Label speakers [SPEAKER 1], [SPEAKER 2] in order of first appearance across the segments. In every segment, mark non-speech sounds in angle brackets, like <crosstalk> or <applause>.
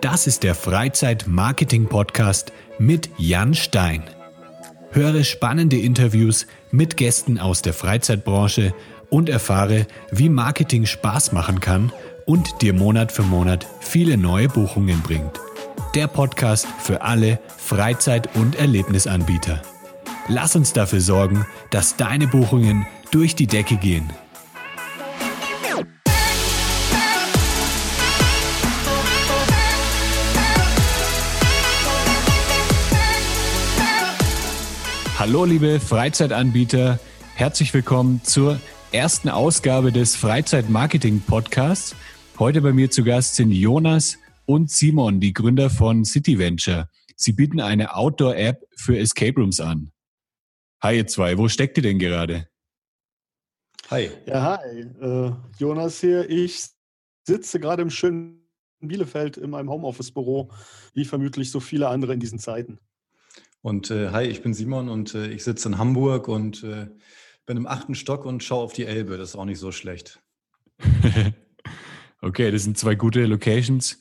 [SPEAKER 1] Das ist der Freizeit-Marketing-Podcast mit Jan Stein. Höre spannende Interviews mit Gästen aus der Freizeitbranche und erfahre, wie Marketing Spaß machen kann und dir Monat für Monat viele neue Buchungen bringt. Der Podcast für alle Freizeit- und Erlebnisanbieter. Lass uns dafür sorgen, dass deine Buchungen durch die Decke gehen. Hallo liebe Freizeitanbieter, herzlich willkommen zur ersten Ausgabe des Freizeitmarketing Podcasts. Heute bei mir zu Gast sind Jonas und Simon, die Gründer von City Venture. Sie bieten eine Outdoor-App für Escape Rooms an. Hi ihr zwei, wo steckt ihr denn gerade?
[SPEAKER 2] Hi. Ja, hi. Äh, Jonas hier. Ich sitze gerade im schönen Bielefeld in meinem Homeoffice-Büro, wie vermutlich so viele andere in diesen Zeiten.
[SPEAKER 3] Und äh, hi, ich bin Simon und äh, ich sitze in Hamburg und äh, bin im achten Stock und schaue auf die Elbe. Das ist auch nicht so schlecht. <laughs>
[SPEAKER 1] okay, das sind zwei gute Locations.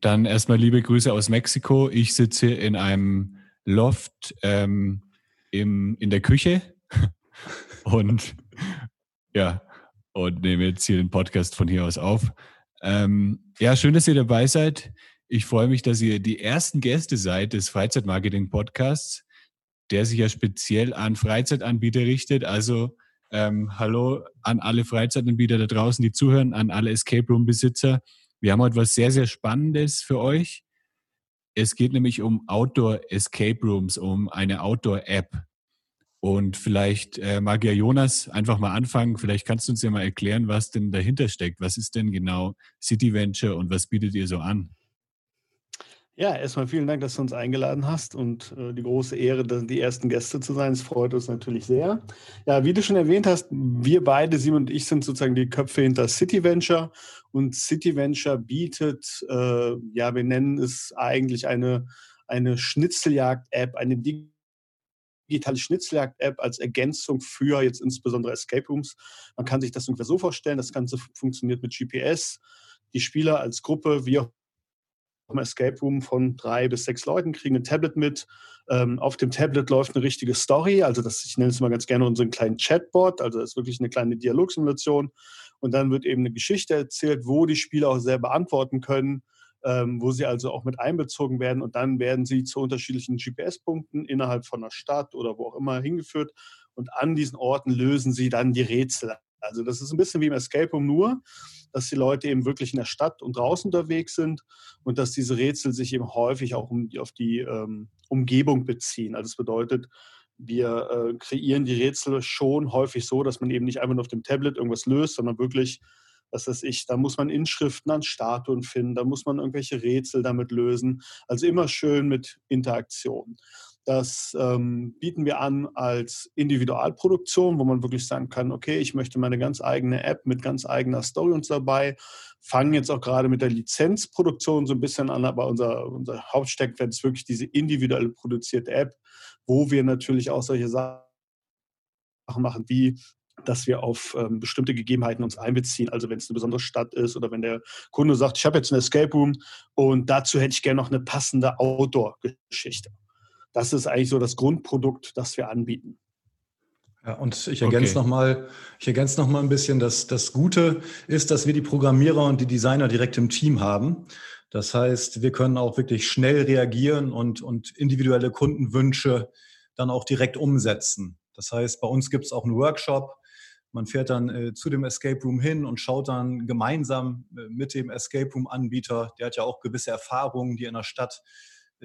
[SPEAKER 1] Dann erstmal liebe Grüße aus Mexiko. Ich sitze in einem Loft ähm, im, in der Küche <laughs> und <laughs> ja, und nehme jetzt hier den Podcast von hier aus auf. Ähm, ja, schön, dass ihr dabei seid. Ich freue mich, dass ihr die ersten Gäste seid des Freizeitmarketing-Podcasts, der sich ja speziell an Freizeitanbieter richtet. Also ähm, hallo an alle Freizeitanbieter da draußen, die zuhören, an alle Escape Room-Besitzer. Wir haben heute was sehr, sehr Spannendes für euch. Es geht nämlich um Outdoor Escape Rooms, um eine Outdoor-App. Und vielleicht äh, mag ja Jonas einfach mal anfangen. Vielleicht kannst du uns ja mal erklären, was denn dahinter steckt. Was ist denn genau City Venture und was bietet ihr so an?
[SPEAKER 2] Ja, erstmal vielen Dank, dass du uns eingeladen hast und äh, die große Ehre, die ersten Gäste zu sein. Es freut uns natürlich sehr. Ja, wie du schon erwähnt hast, wir beide, Simon und ich, sind sozusagen die Köpfe hinter City Venture und City Venture bietet, äh, ja, wir nennen es eigentlich eine, eine Schnitzeljagd-App, eine digitale Schnitzeljagd-App als Ergänzung für jetzt insbesondere Escape Rooms. Man kann sich das ungefähr so vorstellen, das Ganze funktioniert mit GPS. Die Spieler als Gruppe, auch im Escape Room von drei bis sechs Leuten, kriegen ein Tablet mit. Ähm, auf dem Tablet läuft eine richtige Story, also das, ich nenne es mal ganz gerne unseren kleinen Chatbot, also das ist wirklich eine kleine Dialogsimulation. Und dann wird eben eine Geschichte erzählt, wo die Spieler auch selber antworten können, ähm, wo sie also auch mit einbezogen werden. Und dann werden sie zu unterschiedlichen GPS-Punkten innerhalb von einer Stadt oder wo auch immer hingeführt. Und an diesen Orten lösen sie dann die Rätsel. Also das ist ein bisschen wie im Escape Room nur, dass die Leute eben wirklich in der Stadt und draußen unterwegs sind und dass diese Rätsel sich eben häufig auch um, auf die ähm, Umgebung beziehen. Also das bedeutet, wir äh, kreieren die Rätsel schon häufig so, dass man eben nicht einfach nur auf dem Tablet irgendwas löst, sondern wirklich, was weiß ich, da muss man Inschriften an Statuen finden, da muss man irgendwelche Rätsel damit lösen. Also immer schön mit Interaktion. Das ähm, bieten wir an als Individualproduktion, wo man wirklich sagen kann, okay, ich möchte meine ganz eigene App mit ganz eigener Story uns dabei. Fangen jetzt auch gerade mit der Lizenzproduktion so ein bisschen an, aber unser, unser Hauptsteckwert ist wirklich diese individuell produzierte App, wo wir natürlich auch solche Sachen machen wie dass wir auf ähm, bestimmte Gegebenheiten uns einbeziehen. Also wenn es eine besondere Stadt ist oder wenn der Kunde sagt, ich habe jetzt einen Escape Room und dazu hätte ich gerne noch eine passende Outdoor-Geschichte das ist eigentlich so das Grundprodukt, das wir anbieten.
[SPEAKER 3] Ja, und ich ergänze okay. nochmal, ich ergänze noch mal ein bisschen, dass das Gute ist, dass wir die Programmierer und die Designer direkt im Team haben. Das heißt, wir können auch wirklich schnell reagieren und, und individuelle Kundenwünsche dann auch direkt umsetzen. Das heißt, bei uns gibt es auch einen Workshop. Man fährt dann äh, zu dem Escape Room hin und schaut dann gemeinsam äh, mit dem Escape Room Anbieter, der hat ja auch gewisse Erfahrungen, die in der Stadt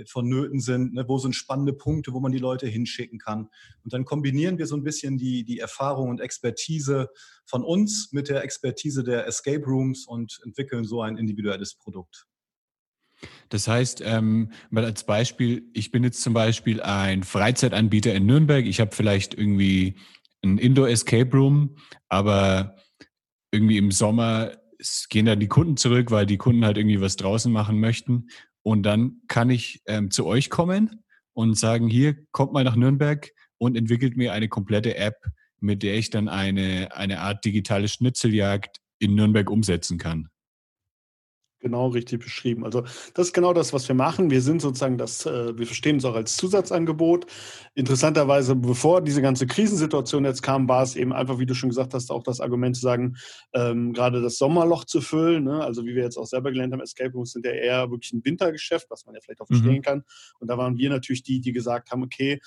[SPEAKER 3] vonnöten sind, ne, wo sind spannende Punkte, wo man die Leute hinschicken kann. Und dann kombinieren wir so ein bisschen die, die Erfahrung und Expertise von uns mit der Expertise der Escape Rooms und entwickeln so ein individuelles Produkt.
[SPEAKER 1] Das heißt, ähm, mal als Beispiel, ich bin jetzt zum Beispiel ein Freizeitanbieter in Nürnberg. Ich habe vielleicht irgendwie ein Indoor Escape Room, aber irgendwie im Sommer gehen dann die Kunden zurück, weil die Kunden halt irgendwie was draußen machen möchten. Und dann kann ich ähm, zu euch kommen und sagen, hier, kommt mal nach Nürnberg und entwickelt mir eine komplette App, mit der ich dann eine, eine Art digitale Schnitzeljagd in Nürnberg umsetzen kann.
[SPEAKER 2] Genau richtig beschrieben. Also das ist genau das, was wir machen. Wir sind sozusagen das, äh, wir verstehen es auch als Zusatzangebot. Interessanterweise, bevor diese ganze Krisensituation jetzt kam, war es eben einfach, wie du schon gesagt hast, auch das Argument zu sagen, ähm, gerade das Sommerloch zu füllen. Ne? Also wie wir jetzt auch selber gelernt haben, Escape Rooms sind ja eher wirklich ein Wintergeschäft, was man ja vielleicht auch mhm. verstehen kann. Und da waren wir natürlich die, die gesagt haben, okay,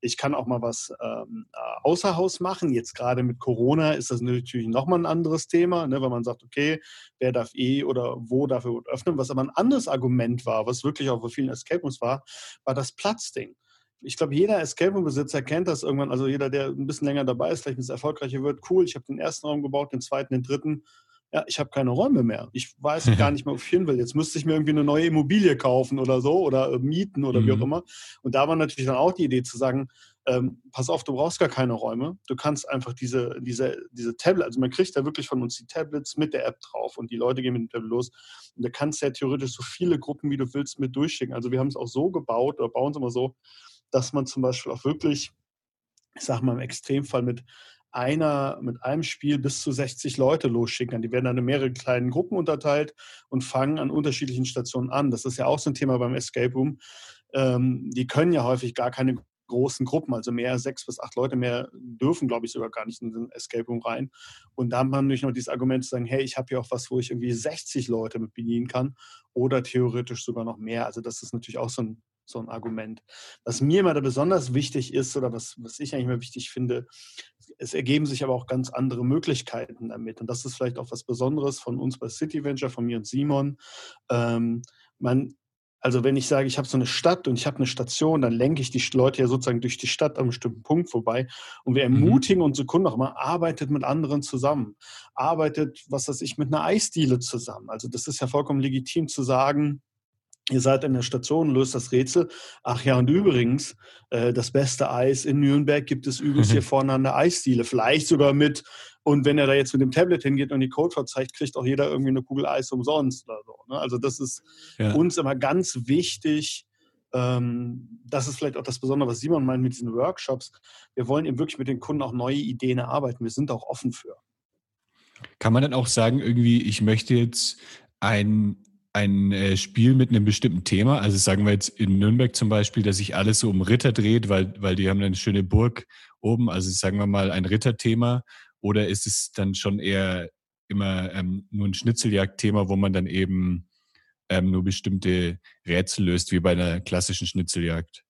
[SPEAKER 2] ich kann auch mal was ähm, äh, außer Haus machen. Jetzt gerade mit Corona ist das natürlich nochmal ein anderes Thema, ne, weil man sagt, okay, wer darf eh oder wo darf er öffnen. Was aber ein anderes Argument war, was wirklich auch bei vielen Escape Rooms war, war das Platzding. Ich glaube, jeder Escape Room-Besitzer kennt das irgendwann. Also jeder, der ein bisschen länger dabei ist, vielleicht ein bisschen erfolgreicher wird. Cool, ich habe den ersten Raum gebaut, den zweiten, den dritten ja, ich habe keine Räume mehr. Ich weiß <laughs> gar nicht mehr, wo ich hin will. Jetzt müsste ich mir irgendwie eine neue Immobilie kaufen oder so oder äh, mieten oder mhm. wie auch mhm. immer. Und da war natürlich dann auch die Idee zu sagen, ähm, pass auf, du brauchst gar keine Räume. Du kannst einfach diese, diese, diese Tablet, also man kriegt da wirklich von uns die Tablets mit der App drauf und die Leute gehen mit dem Tablet los. Und da kannst du ja theoretisch so viele Gruppen, wie du willst, mit durchschicken. Also wir haben es auch so gebaut oder bauen es immer so, dass man zum Beispiel auch wirklich, ich sag mal im Extremfall mit einer mit einem Spiel bis zu 60 Leute losschicken Die werden dann in mehrere kleinen Gruppen unterteilt und fangen an unterschiedlichen Stationen an. Das ist ja auch so ein Thema beim Escape Room. Ähm, die können ja häufig gar keine großen Gruppen, also mehr sechs bis acht Leute mehr dürfen, glaube ich, sogar gar nicht in den Escape Room rein. Und da hat man natürlich noch dieses Argument zu sagen, hey, ich habe hier auch was, wo ich irgendwie 60 Leute mit bedienen kann oder theoretisch sogar noch mehr. Also das ist natürlich auch so ein so ein Argument. Was mir immer da besonders wichtig ist oder was, was ich eigentlich immer wichtig finde, es ergeben sich aber auch ganz andere Möglichkeiten damit. Und das ist vielleicht auch was Besonderes von uns bei City Venture, von mir und Simon. Ähm, man, also wenn ich sage, ich habe so eine Stadt und ich habe eine Station, dann lenke ich die Leute ja sozusagen durch die Stadt an einem bestimmten Punkt vorbei. Und wir mhm. ermutigen mhm. unsere Kunden auch immer, arbeitet mit anderen zusammen. Arbeitet, was weiß ich, mit einer Eisdiele zusammen. Also das ist ja vollkommen legitim zu sagen, Ihr seid in der Station, löst das Rätsel. Ach ja, und übrigens, äh, das beste Eis in Nürnberg gibt es übrigens hier vorne an der Eisdiele. Vielleicht sogar mit, und wenn er da jetzt mit dem Tablet hingeht und die Code verzeigt, kriegt auch jeder irgendwie eine Kugel Eis umsonst oder so. Ne? Also das ist ja. uns immer ganz wichtig. Ähm, das ist vielleicht auch das Besondere, was Simon meint mit diesen Workshops. Wir wollen eben wirklich mit den Kunden auch neue Ideen erarbeiten. Wir sind auch offen für.
[SPEAKER 1] Kann man dann auch sagen, irgendwie, ich möchte jetzt ein ein äh, Spiel mit einem bestimmten Thema. Also sagen wir jetzt in Nürnberg zum Beispiel, dass sich alles so um Ritter dreht, weil, weil die haben eine schöne Burg oben. Also sagen wir mal ein Ritterthema. Oder ist es dann schon eher immer ähm, nur ein Schnitzeljagdthema, wo man dann eben ähm, nur bestimmte Rätsel löst, wie bei einer klassischen Schnitzeljagd?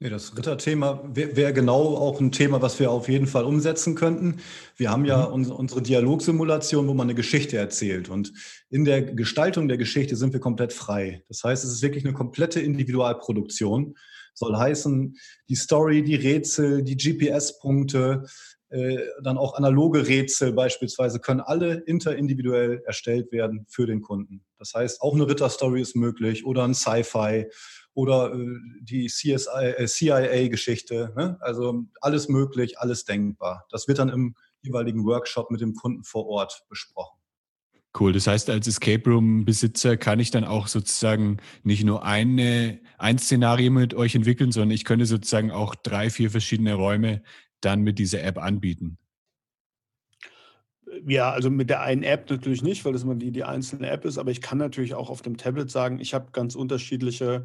[SPEAKER 3] Ja, das Ritterthema wäre wär genau auch ein Thema, was wir auf jeden Fall umsetzen könnten. Wir haben ja mhm. unsere Dialogsimulation, wo man eine Geschichte erzählt. Und in der Gestaltung der Geschichte sind wir komplett frei. Das heißt, es ist wirklich eine komplette Individualproduktion. Soll heißen, die Story, die Rätsel, die GPS-Punkte, äh, dann auch analoge Rätsel beispielsweise können alle interindividuell erstellt werden für den Kunden. Das heißt, auch eine Ritterstory ist möglich oder ein Sci-Fi oder äh, die äh, CIA-Geschichte. Ne? Also alles möglich, alles denkbar. Das wird dann im jeweiligen Workshop mit dem Kunden vor Ort besprochen.
[SPEAKER 1] Cool. Das heißt, als Escape Room-Besitzer kann ich dann auch sozusagen nicht nur eine, ein Szenario mit euch entwickeln, sondern ich könnte sozusagen auch drei, vier verschiedene Räume dann mit dieser App anbieten.
[SPEAKER 2] Ja, also mit der einen App natürlich nicht, weil das immer die, die einzelne App ist, aber ich kann natürlich auch auf dem Tablet sagen, ich habe ganz unterschiedliche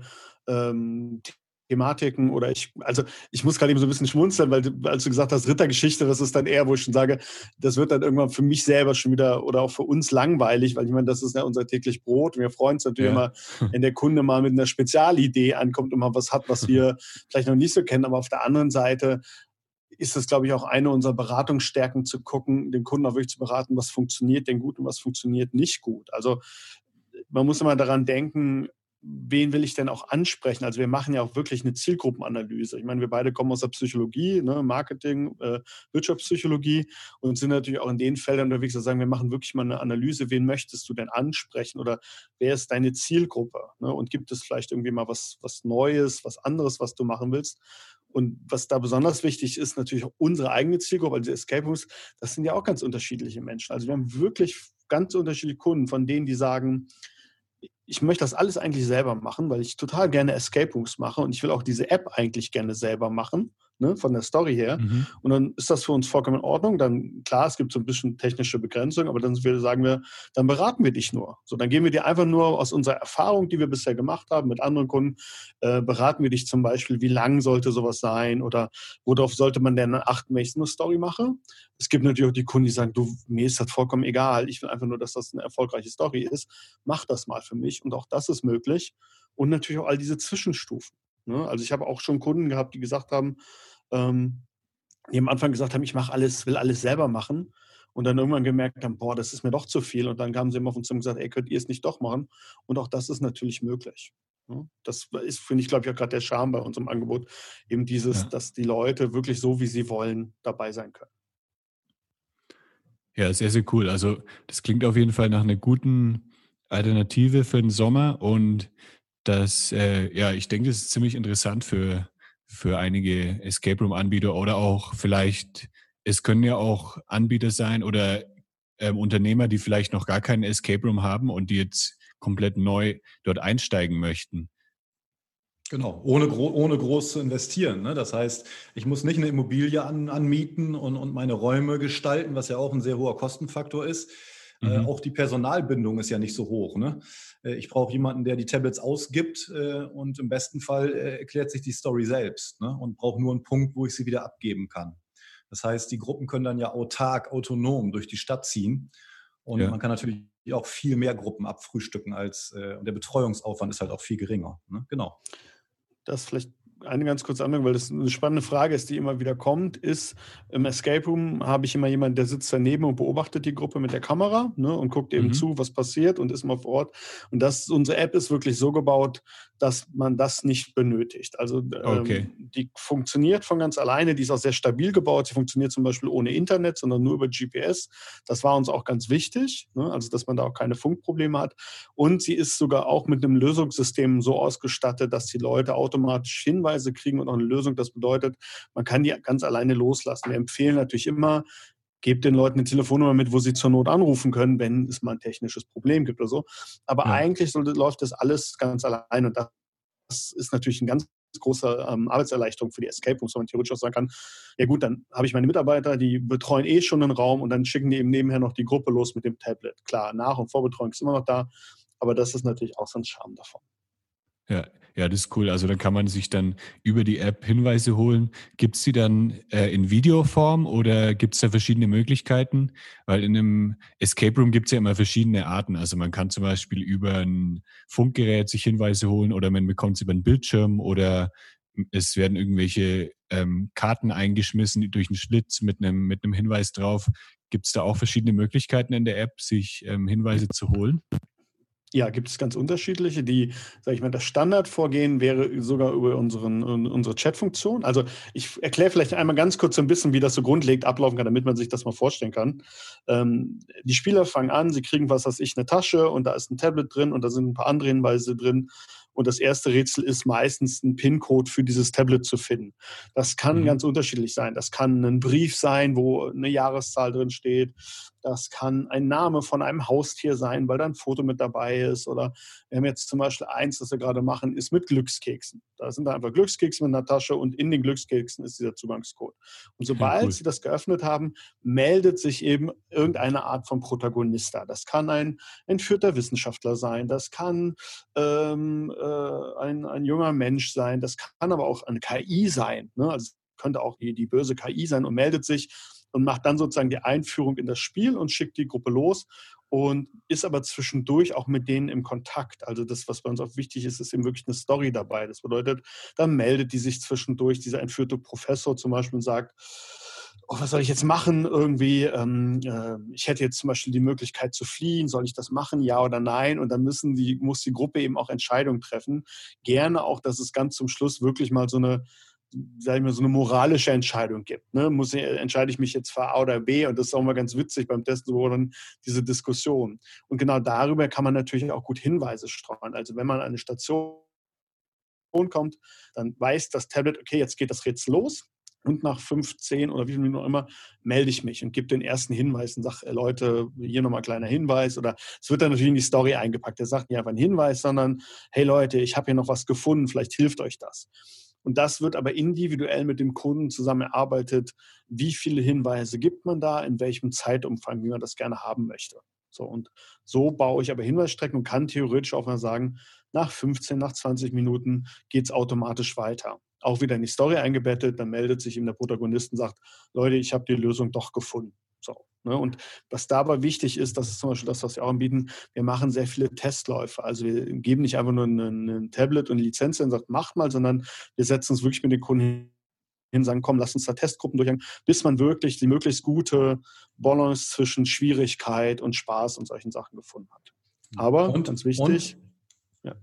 [SPEAKER 2] ähm, Thematiken oder ich, also ich muss gerade eben so ein bisschen schmunzeln, weil als du gesagt hast, Rittergeschichte, das ist dann eher, wo ich schon sage, das wird dann irgendwann für mich selber schon wieder oder auch für uns langweilig, weil ich meine, das ist ja unser täglich Brot. Wir freuen uns natürlich ja. immer, wenn der Kunde mal mit einer Spezialidee ankommt und mal was hat, was wir <laughs> vielleicht noch nicht so kennen. Aber auf der anderen Seite ist es, glaube ich, auch eine unserer Beratungsstärken zu gucken, den Kunden auch wirklich zu beraten, was funktioniert denn gut und was funktioniert nicht gut. Also man muss immer daran denken, wen will ich denn auch ansprechen? Also wir machen ja auch wirklich eine Zielgruppenanalyse. Ich meine, wir beide kommen aus der Psychologie, ne, Marketing, äh, Wirtschaftspsychologie und sind natürlich auch in den Feldern unterwegs, dass sagen, wir machen wirklich mal eine Analyse, wen möchtest du denn ansprechen oder wer ist deine Zielgruppe? Ne? Und gibt es vielleicht irgendwie mal was, was Neues, was anderes, was du machen willst? Und was da besonders wichtig ist, natürlich auch unsere eigene Zielgruppe, also Escape Rooms, das sind ja auch ganz unterschiedliche Menschen. Also wir haben wirklich ganz unterschiedliche Kunden, von denen, die sagen, ich möchte das alles eigentlich selber machen, weil ich total gerne Escape Rooms mache und ich will auch diese App eigentlich gerne selber machen. Ne, von der Story her. Mhm. Und dann ist das für uns vollkommen in Ordnung. Dann, klar, es gibt so ein bisschen technische Begrenzungen, aber dann sagen wir, dann beraten wir dich nur. So, dann geben wir dir einfach nur aus unserer Erfahrung, die wir bisher gemacht haben mit anderen Kunden, äh, beraten wir dich zum Beispiel, wie lang sollte sowas sein oder worauf sollte man denn achten, wenn ich eine Story mache. Es gibt natürlich auch die Kunden, die sagen, du, mir ist das vollkommen egal. Ich will einfach nur, dass das eine erfolgreiche Story ist. Mach das mal für mich. Und auch das ist möglich. Und natürlich auch all diese Zwischenstufen. Ne? Also ich habe auch schon Kunden gehabt, die gesagt haben, ähm, die am Anfang gesagt haben, ich mache alles, will alles selber machen und dann irgendwann gemerkt haben, boah, das ist mir doch zu viel und dann kamen sie immer auf uns und gesagt, ey, könnt ihr es nicht doch machen? Und auch das ist natürlich möglich. Ne? Das ist, finde ich, glaube ich, auch gerade der Charme bei unserem Angebot, eben dieses, ja. dass die Leute wirklich so, wie sie wollen, dabei sein können.
[SPEAKER 1] Ja, sehr, sehr cool. Also das klingt auf jeden Fall nach einer guten Alternative für den Sommer und das, äh, ja, ich denke, das ist ziemlich interessant für, für einige Escape Room-Anbieter oder auch vielleicht, es können ja auch Anbieter sein oder ähm, Unternehmer, die vielleicht noch gar keinen Escape Room haben und die jetzt komplett neu dort einsteigen möchten.
[SPEAKER 3] Genau, ohne, ohne groß zu investieren. Ne? Das heißt, ich muss nicht eine Immobilie an, anmieten und, und meine Räume gestalten, was ja auch ein sehr hoher Kostenfaktor ist. Äh, mhm. Äh, auch die Personalbindung ist ja nicht so hoch. Ne? Äh, ich brauche jemanden, der die Tablets ausgibt äh, und im besten Fall äh, erklärt sich die Story selbst ne? und brauche nur einen Punkt, wo ich sie wieder abgeben kann. Das heißt, die Gruppen können dann ja autark, autonom durch die Stadt ziehen. Und ja. man kann natürlich auch viel mehr Gruppen abfrühstücken als, und der Betreuungsaufwand ist halt auch viel geringer. Ne? Genau.
[SPEAKER 2] Das vielleicht eine ganz kurze Anmerkung, weil das eine spannende Frage ist, die immer wieder kommt, ist, im Escape Room habe ich immer jemanden, der sitzt daneben und beobachtet die Gruppe mit der Kamera ne, und guckt eben mhm. zu, was passiert und ist mal vor Ort. Und das, unsere App ist wirklich so gebaut, dass man das nicht benötigt. Also okay. ähm, die funktioniert von ganz alleine, die ist auch sehr stabil gebaut. Sie funktioniert zum Beispiel ohne Internet, sondern nur über GPS. Das war uns auch ganz wichtig, ne, also dass man da auch keine Funkprobleme hat. Und sie ist sogar auch mit einem Lösungssystem so ausgestattet, dass die Leute automatisch Hinweise Hinweise kriegen und auch eine Lösung. Das bedeutet, man kann die ganz alleine loslassen. Wir empfehlen natürlich immer, gebt den Leuten eine Telefonnummer mit, wo sie zur Not anrufen können, wenn es mal ein technisches Problem gibt oder so. Aber ja. eigentlich sollte, läuft das alles ganz allein und das ist natürlich ein ganz große ähm, Arbeitserleichterung für die Escape Rooms, wo man theoretisch auch sagen kann, ja gut, dann habe ich meine Mitarbeiter, die betreuen eh schon einen Raum und dann schicken die eben nebenher noch die Gruppe los mit dem Tablet. Klar, Nach- und Vorbetreuung ist immer noch da, aber das ist natürlich auch so ein Charme davon.
[SPEAKER 1] Ja, ja, das ist cool. Also dann kann man sich dann über die App Hinweise holen. Gibt es die dann äh, in Videoform oder gibt es da verschiedene Möglichkeiten? Weil in einem Escape Room gibt es ja immer verschiedene Arten. Also man kann zum Beispiel über ein Funkgerät sich Hinweise holen oder man bekommt es über einen Bildschirm oder es werden irgendwelche ähm, Karten eingeschmissen durch einen Schlitz mit einem, mit einem Hinweis drauf. Gibt es da auch verschiedene Möglichkeiten in der App, sich ähm, Hinweise zu holen?
[SPEAKER 2] Ja, gibt es ganz unterschiedliche. Die, sage ich mal, das Standardvorgehen wäre sogar über unseren, unsere Chat-Funktion. Also ich erkläre vielleicht einmal ganz kurz so ein bisschen, wie das so grundlegend ablaufen kann, damit man sich das mal vorstellen kann. Ähm, die Spieler fangen an, sie kriegen, was weiß ich, eine Tasche und da ist ein Tablet drin und da sind ein paar andere Hinweise drin. Und das erste Rätsel ist meistens ein PIN-Code für dieses Tablet zu finden. Das kann mhm. ganz unterschiedlich sein. Das kann ein Brief sein, wo eine Jahreszahl drin steht. Das kann ein Name von einem Haustier sein, weil da ein Foto mit dabei ist. Oder wir haben jetzt zum Beispiel eins, das wir gerade machen, ist mit Glückskeksen. Da sind da einfach Glückskekse mit einer Tasche und in den Glückskeksen ist dieser Zugangscode. Und sobald cool. Sie das geöffnet haben, meldet sich eben irgendeine Art von Protagonist da. Das kann ein entführter Wissenschaftler sein, das kann ähm, äh, ein, ein junger Mensch sein, das kann aber auch eine KI sein. Ne? Also könnte auch die, die böse KI sein und meldet sich und macht dann sozusagen die Einführung in das Spiel und schickt die Gruppe los und ist aber zwischendurch auch mit denen im Kontakt. Also das, was bei uns auch wichtig ist, ist eben wirklich eine Story dabei. Das bedeutet, dann meldet die sich zwischendurch, dieser entführte Professor zum Beispiel und sagt, oh, was soll ich jetzt machen? Irgendwie, ähm, äh, ich hätte jetzt zum Beispiel die Möglichkeit zu fliehen, soll ich das machen, ja oder nein? Und dann müssen die, muss die Gruppe eben auch Entscheidungen treffen. Gerne auch, dass es ganz zum Schluss wirklich mal so eine sag ich mal, so eine moralische Entscheidung gibt. Ne? Muss ich, entscheide ich mich jetzt für A oder B? Und das ist auch mal ganz witzig beim Testen, dann diese Diskussion. Und genau darüber kann man natürlich auch gut Hinweise streuen. Also wenn man an eine Station kommt, dann weiß das Tablet, okay, jetzt geht das Rätsel los. Und nach 15 oder wie viel Minuten immer melde ich mich und gebe den ersten Hinweis und sage, Leute, hier nochmal ein kleiner Hinweis. Oder es wird dann natürlich in die Story eingepackt. Er sagt nicht einfach einen Hinweis, sondern hey Leute, ich habe hier noch was gefunden, vielleicht hilft euch das. Und das wird aber individuell mit dem Kunden zusammen erarbeitet. Wie viele Hinweise gibt man da, in welchem Zeitumfang, wie man das gerne haben möchte. So, und so baue ich aber Hinweisstrecken und kann theoretisch auch mal sagen, nach 15, nach 20 Minuten geht es automatisch weiter. Auch wieder in die Story eingebettet, dann meldet sich eben der Protagonist und sagt, Leute, ich habe die Lösung doch gefunden. So? Und was dabei wichtig ist, das ist zum Beispiel das, was wir auch anbieten, wir machen sehr viele Testläufe. Also wir geben nicht einfach nur ein Tablet und eine Lizenz und sagen, mach mal, sondern wir setzen uns wirklich mit den Kunden hin, sagen, komm, lass uns da Testgruppen durchgehen, bis man wirklich die möglichst gute Balance zwischen Schwierigkeit und Spaß und solchen Sachen gefunden hat. Aber und, ganz wichtig. Und?
[SPEAKER 3] Ja.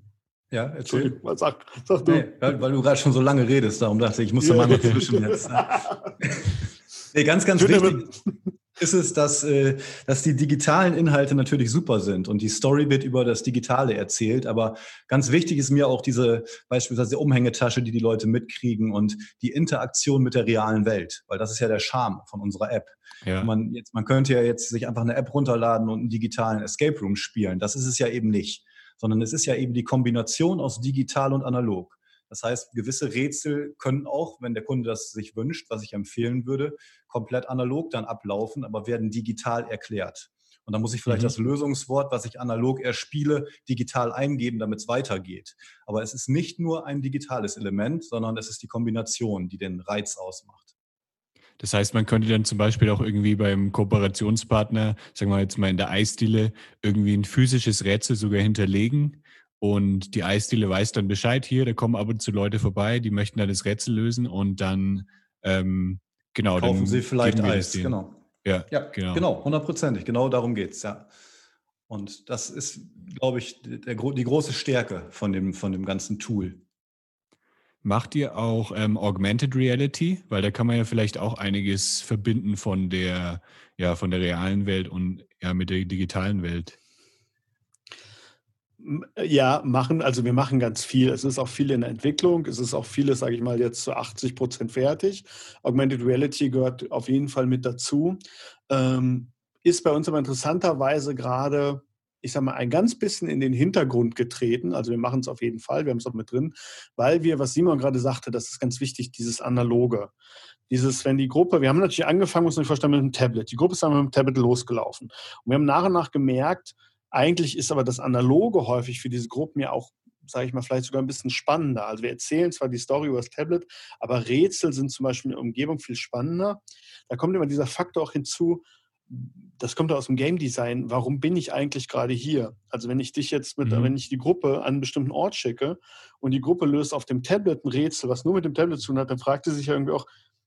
[SPEAKER 3] ja, erzähl. Sag, sag du. Nee, weil, weil, du gerade schon so lange redest, darum dachte ich, ich muss da mal dazwischen jetzt. <laughs> nee, ganz, ganz Schön, wichtig <laughs> ist es, dass, äh, dass die digitalen Inhalte natürlich super sind und die Story wird über das Digitale erzählt. Aber ganz wichtig ist mir auch diese beispielsweise Umhängetasche, die die Leute mitkriegen und die Interaktion mit der realen Welt, weil das ist ja der Charme von unserer App. Ja. Man, jetzt, man könnte ja jetzt sich einfach eine App runterladen und einen digitalen Escape Room spielen. Das ist es ja eben nicht, sondern es ist ja eben die Kombination aus digital und analog. Das heißt, gewisse Rätsel können auch, wenn der Kunde das sich wünscht, was ich empfehlen würde, komplett analog dann ablaufen, aber werden digital erklärt. Und dann muss ich vielleicht mhm. das Lösungswort, was ich analog erspiele, digital eingeben, damit es weitergeht. Aber es ist nicht nur ein digitales Element, sondern es ist die Kombination, die den Reiz ausmacht.
[SPEAKER 1] Das heißt, man könnte dann zum Beispiel auch irgendwie beim Kooperationspartner, sagen wir jetzt mal in der Eisdiele, irgendwie ein physisches Rätsel sogar hinterlegen, und die Eisdiele weiß dann Bescheid hier, da kommen ab und zu Leute vorbei, die möchten dann das Rätsel lösen und dann, ähm, genau,
[SPEAKER 3] kaufen
[SPEAKER 1] dann
[SPEAKER 3] sie vielleicht Eis, genau. Ja, ja, genau. Genau, hundertprozentig, genau darum geht es, ja. Und das ist, glaube ich, der, die große Stärke von dem, von dem ganzen Tool.
[SPEAKER 1] Macht ihr auch ähm, Augmented Reality? Weil da kann man ja vielleicht auch einiges verbinden von der, ja, von der realen Welt und ja, mit der digitalen Welt.
[SPEAKER 2] Ja, machen. Also wir machen ganz viel. Es ist auch viel in der Entwicklung. Es ist auch vieles, sage ich mal, jetzt zu 80 Prozent fertig. Augmented Reality gehört auf jeden Fall mit dazu. Ähm, ist bei uns aber interessanterweise gerade, ich sage mal, ein ganz bisschen in den Hintergrund getreten. Also wir machen es auf jeden Fall, wir haben es auch mit drin, weil wir, was Simon gerade sagte, das ist ganz wichtig, dieses Analoge. Dieses, wenn die Gruppe, wir haben natürlich angefangen, muss man vorstellen, mit dem Tablet. Die Gruppe ist dann mit dem Tablet losgelaufen. Und wir haben nach und nach gemerkt, eigentlich ist aber das Analoge häufig für diese Gruppen ja auch, sage ich mal, vielleicht sogar ein bisschen spannender. Also wir erzählen zwar die Story über das Tablet, aber Rätsel sind zum Beispiel in der Umgebung viel spannender. Da kommt immer dieser Faktor auch hinzu, das kommt aus dem Game Design. Warum bin ich eigentlich gerade hier? Also wenn ich dich jetzt mit, mhm. wenn ich die Gruppe an einen bestimmten Ort schicke und die Gruppe löst auf dem Tablet ein Rätsel, was nur mit dem Tablet zu tun hat, dann fragt sie sich ja irgendwie auch,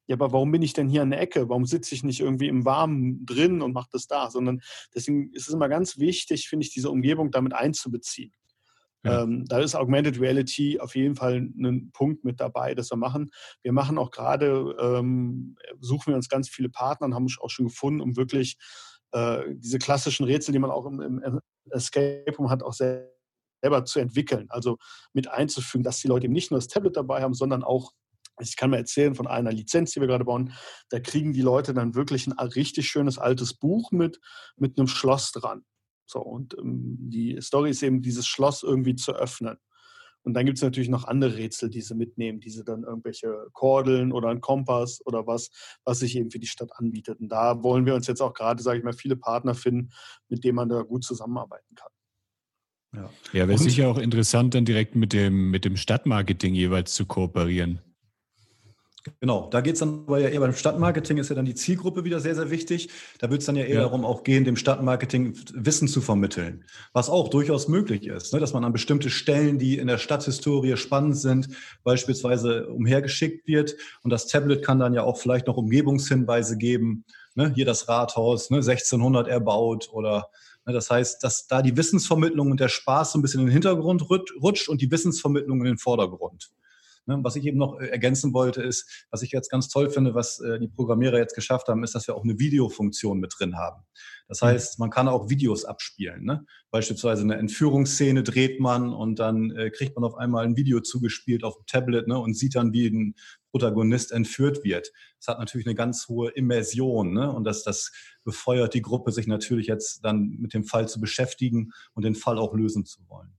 [SPEAKER 2] ja, aber warum bin ich denn hier an der Ecke? Warum sitze ich nicht irgendwie im Warmen drin und mache das da? Sondern deswegen ist es immer ganz wichtig, finde ich, diese Umgebung damit einzubeziehen. Ja. Ähm, da ist Augmented Reality auf jeden Fall ein Punkt mit dabei, das wir machen. Wir machen auch gerade, ähm, suchen wir uns ganz viele Partner und haben auch schon gefunden, um wirklich äh, diese klassischen Rätsel, die man auch im, im Escape Room hat, auch selber zu entwickeln. Also mit einzufügen, dass die Leute eben nicht nur das Tablet dabei haben, sondern auch ich kann mal erzählen von einer Lizenz, die wir gerade bauen. Da kriegen die Leute dann wirklich ein richtig schönes altes Buch mit, mit einem Schloss dran. So, und ähm, die Story ist eben, dieses Schloss irgendwie zu öffnen. Und dann gibt es natürlich noch andere Rätsel, die sie mitnehmen, diese dann irgendwelche Kordeln oder ein Kompass oder was, was sich eben für die Stadt anbietet. Und da wollen wir uns jetzt auch gerade, sage ich mal, viele Partner finden, mit denen man da gut zusammenarbeiten kann.
[SPEAKER 1] Ja, ja wäre sicher auch interessant, dann direkt mit dem, mit dem Stadtmarketing jeweils zu kooperieren.
[SPEAKER 3] Genau, da geht es dann aber ja eher beim Stadtmarketing ist ja dann die Zielgruppe wieder sehr, sehr wichtig. Da wird es dann ja eher ja. darum auch gehen, dem Stadtmarketing Wissen zu vermitteln, was auch durchaus möglich ist, ne? dass man an bestimmte Stellen, die in der Stadthistorie spannend sind, beispielsweise umhergeschickt wird. Und das Tablet kann dann ja auch vielleicht noch Umgebungshinweise geben. Ne? Hier das Rathaus, ne? 1600 erbaut oder ne? das heißt, dass da die Wissensvermittlung und der Spaß so ein bisschen in den Hintergrund rutscht und die Wissensvermittlung in den Vordergrund. Ne, was ich eben noch äh, ergänzen wollte, ist, was ich jetzt ganz toll finde, was äh, die Programmierer jetzt geschafft haben, ist, dass wir auch eine Videofunktion mit drin haben. Das mhm. heißt, man kann auch Videos abspielen. Ne? Beispielsweise eine Entführungsszene dreht man und dann äh, kriegt man auf einmal ein Video zugespielt auf dem Tablet ne? und sieht dann, wie ein Protagonist entführt wird. Das hat natürlich eine ganz hohe Immersion ne? und das, das befeuert die Gruppe, sich natürlich jetzt dann mit dem Fall zu beschäftigen und den Fall auch lösen zu wollen.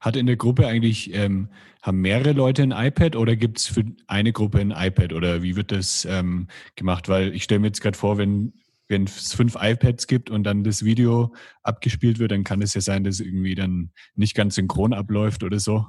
[SPEAKER 1] Hat in der Gruppe eigentlich, ähm, haben mehrere Leute ein iPad oder gibt es für eine Gruppe ein iPad oder wie wird das ähm, gemacht? Weil ich stelle mir jetzt gerade vor, wenn wenn es fünf iPads gibt und dann das Video abgespielt wird, dann kann es ja sein, dass irgendwie dann nicht ganz synchron abläuft oder so.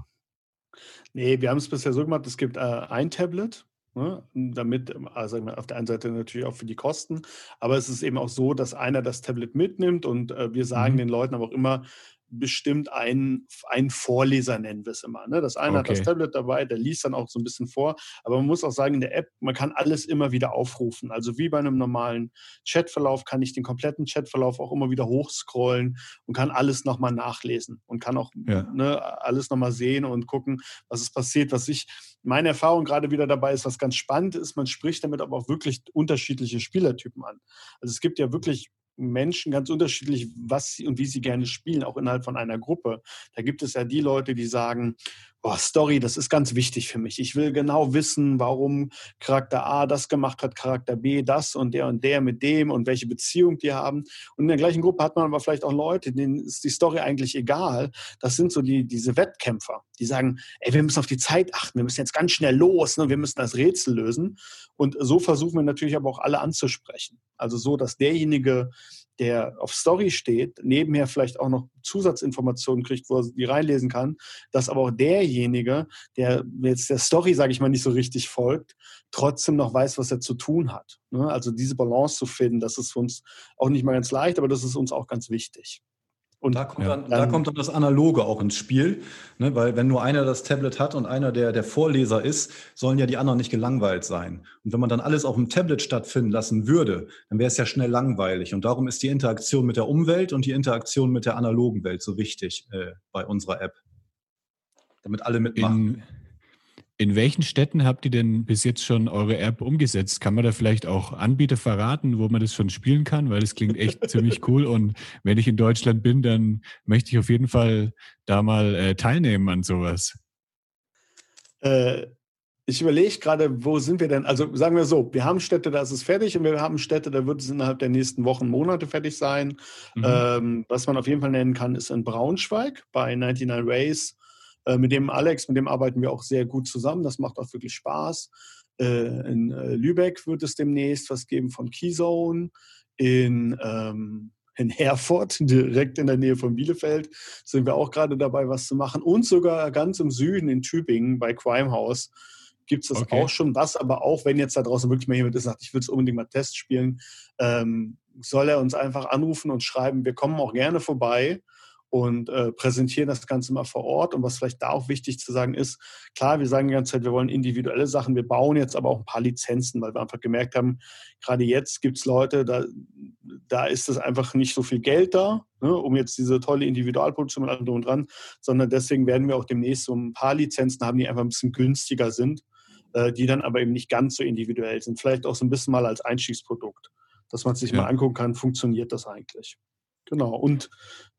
[SPEAKER 2] Nee, wir haben es bisher so gemacht, es gibt äh, ein Tablet, ne, damit, also auf der einen Seite natürlich auch für die Kosten, aber es ist eben auch so, dass einer das Tablet mitnimmt und äh, wir sagen mhm. den Leuten aber auch immer, bestimmt einen, einen Vorleser, nennen wir es immer. Ne? Das eine okay. hat das Tablet dabei, der liest dann auch so ein bisschen vor. Aber man muss auch sagen, in der App, man kann alles immer wieder aufrufen. Also wie bei einem normalen Chatverlauf kann ich den kompletten Chatverlauf auch immer wieder hochscrollen und kann alles nochmal nachlesen und kann auch ja. ne, alles nochmal sehen und gucken, was ist passiert. Was ich, meine Erfahrung gerade wieder dabei ist, was ganz spannend ist, man spricht damit aber auch wirklich unterschiedliche Spielertypen an. Also es gibt ja wirklich Menschen ganz unterschiedlich, was sie und wie sie gerne spielen, auch innerhalb von einer Gruppe. Da gibt es ja die Leute, die sagen, boah, Story, das ist ganz wichtig für mich. Ich will genau wissen, warum Charakter A das gemacht hat, Charakter B das und der und der mit dem und welche Beziehung die haben. Und in der gleichen Gruppe hat man aber vielleicht auch Leute, denen ist die Story eigentlich egal. Das sind so die, diese Wettkämpfer, die sagen, ey, wir müssen auf die Zeit achten, wir müssen jetzt ganz schnell los, ne? wir müssen das Rätsel lösen. Und so versuchen wir natürlich aber auch alle anzusprechen. Also so, dass derjenige, der auf Story steht, nebenher vielleicht auch noch Zusatzinformationen kriegt, wo er die reinlesen kann, dass aber auch derjenige, der jetzt der Story, sage ich mal, nicht so richtig folgt, trotzdem noch weiß, was er zu tun hat. Ne? Also diese Balance zu finden, das ist für uns auch nicht mal ganz leicht, aber das ist uns auch ganz wichtig.
[SPEAKER 3] Und da kommt, dann, da kommt dann das Analoge auch ins Spiel, ne? weil wenn nur einer das Tablet hat und einer der, der Vorleser ist, sollen ja die anderen nicht gelangweilt sein. Und wenn man dann alles auf dem Tablet stattfinden lassen würde, dann wäre es ja schnell langweilig. Und darum ist die Interaktion mit der Umwelt und die Interaktion mit der analogen Welt so wichtig äh, bei unserer App, damit alle mitmachen.
[SPEAKER 1] In in welchen Städten habt ihr denn bis jetzt schon eure App umgesetzt? Kann man da vielleicht auch Anbieter verraten, wo man das schon spielen kann? Weil das klingt echt <laughs> ziemlich cool. Und wenn ich in Deutschland bin, dann möchte ich auf jeden Fall da mal äh, teilnehmen an sowas.
[SPEAKER 2] Äh, ich überlege gerade, wo sind wir denn? Also sagen wir so, wir haben Städte, da ist es fertig und wir haben Städte, da wird es innerhalb der nächsten Wochen, Monate fertig sein. Mhm. Ähm, was man auf jeden Fall nennen kann, ist in Braunschweig bei 99 Ways äh, mit dem Alex, mit dem arbeiten wir auch sehr gut zusammen. Das macht auch wirklich Spaß. Äh, in äh, Lübeck wird es demnächst was geben von Keyzone. In, ähm, in <laughs> Herford, direkt in der Nähe von Bielefeld, sind wir auch gerade dabei, was zu machen. Und sogar ganz im Süden in Tübingen bei Crime House gibt es das okay. auch schon. Was aber auch, wenn jetzt da draußen wirklich mal jemand ist, sagt, ich will es unbedingt mal Test spielen, ähm, soll er uns einfach anrufen und schreiben, wir kommen auch gerne vorbei und äh, präsentieren das Ganze mal vor Ort. Und was vielleicht da auch wichtig zu sagen ist, klar, wir sagen die ganze Zeit, wir wollen individuelle Sachen, wir bauen jetzt aber auch ein paar Lizenzen, weil wir einfach gemerkt haben, gerade jetzt gibt es Leute, da, da ist es einfach nicht so viel Geld da, ne, um jetzt diese tolle Individualproduktion mit allem drum und dran, sondern deswegen werden wir auch demnächst so ein paar Lizenzen haben, die einfach ein bisschen günstiger sind, äh, die dann aber eben nicht ganz so individuell sind. Vielleicht auch so ein bisschen mal als Einstiegsprodukt, dass man sich ja. mal angucken kann, funktioniert das eigentlich. Genau. Und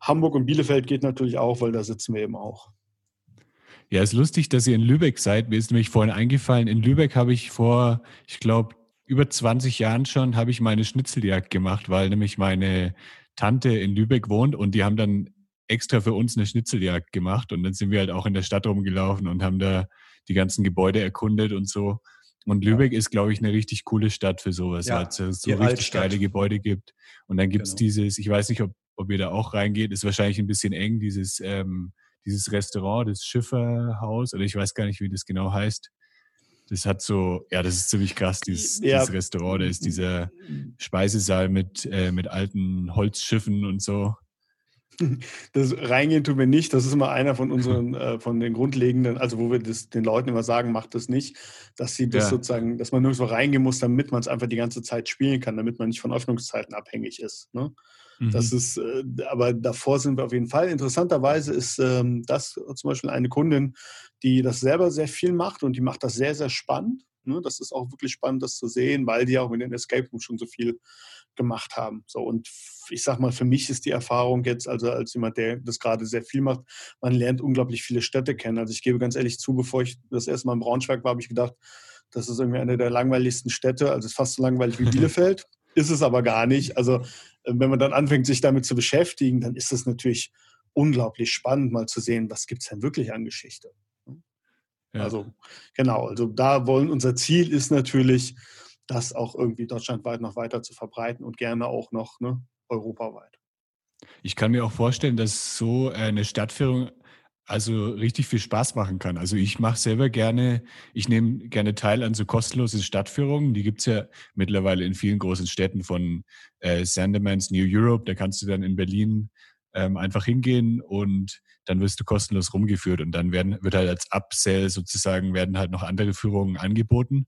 [SPEAKER 2] Hamburg und Bielefeld geht natürlich auch, weil da sitzen wir eben auch.
[SPEAKER 1] Ja, ist lustig, dass ihr in Lübeck seid. Mir ist nämlich vorhin eingefallen, in Lübeck habe ich vor, ich glaube, über 20 Jahren schon, habe ich meine Schnitzeljagd gemacht, weil nämlich meine Tante in Lübeck wohnt und die haben dann extra für uns eine Schnitzeljagd gemacht und dann sind wir halt auch in der Stadt rumgelaufen und haben da die ganzen Gebäude erkundet und so. Und Lübeck ja. ist, glaube ich, eine richtig coole Stadt für sowas, ja, weil es so richtig Altstadt. geile Gebäude gibt. Und dann gibt es genau. dieses, ich weiß nicht, ob, ob ihr da auch reingeht, ist wahrscheinlich ein bisschen eng, dieses, ähm, dieses Restaurant, das Schifferhaus, oder ich weiß gar nicht, wie das genau heißt. Das hat so, ja, das ist ziemlich krass, dieses, ja. dieses Restaurant. Da ist dieser Speisesaal mit, äh, mit alten Holzschiffen und so.
[SPEAKER 2] Das reingehen tun wir nicht. Das ist immer einer von <laughs> unseren, äh, von den grundlegenden, also wo wir das den Leuten immer sagen, macht das nicht, dass sie das ja. sozusagen, dass man so reingehen muss, damit man es einfach die ganze Zeit spielen kann, damit man nicht von Öffnungszeiten abhängig ist. Ne? Mhm. Das ist, äh, aber davor sind wir auf jeden Fall. Interessanterweise ist ähm, das zum Beispiel eine Kundin, die das selber sehr viel macht und die macht das sehr, sehr spannend. Ne? Das ist auch wirklich spannend, das zu sehen, weil die auch mit den Escape Rooms schon so viel gemacht haben. So und ich sag mal, für mich ist die Erfahrung jetzt, also als jemand, der das gerade sehr viel macht, man lernt unglaublich viele Städte kennen. Also ich gebe ganz ehrlich zu, bevor ich das erste Mal in Braunschweig war, habe ich gedacht, das ist irgendwie eine der langweiligsten Städte. Also es ist fast so langweilig wie <laughs> Bielefeld. ist es aber gar nicht. Also äh, wenn man dann anfängt, sich damit zu beschäftigen, dann ist es natürlich unglaublich spannend, mal zu sehen, was gibt es denn wirklich an Geschichte. Ja. Also genau, also da wollen unser Ziel ist natürlich, das auch irgendwie deutschlandweit noch weiter zu verbreiten und gerne auch noch ne, europaweit.
[SPEAKER 1] Ich kann mir auch vorstellen, dass so eine Stadtführung also richtig viel Spaß machen kann. Also ich mache selber gerne, ich nehme gerne teil an so kostenlosen Stadtführungen. Die gibt es ja mittlerweile in vielen großen Städten von äh, Sandemans New Europe. Da kannst du dann in Berlin ähm, einfach hingehen und dann wirst du kostenlos rumgeführt und dann werden, wird halt als Upsell sozusagen werden halt noch andere Führungen angeboten.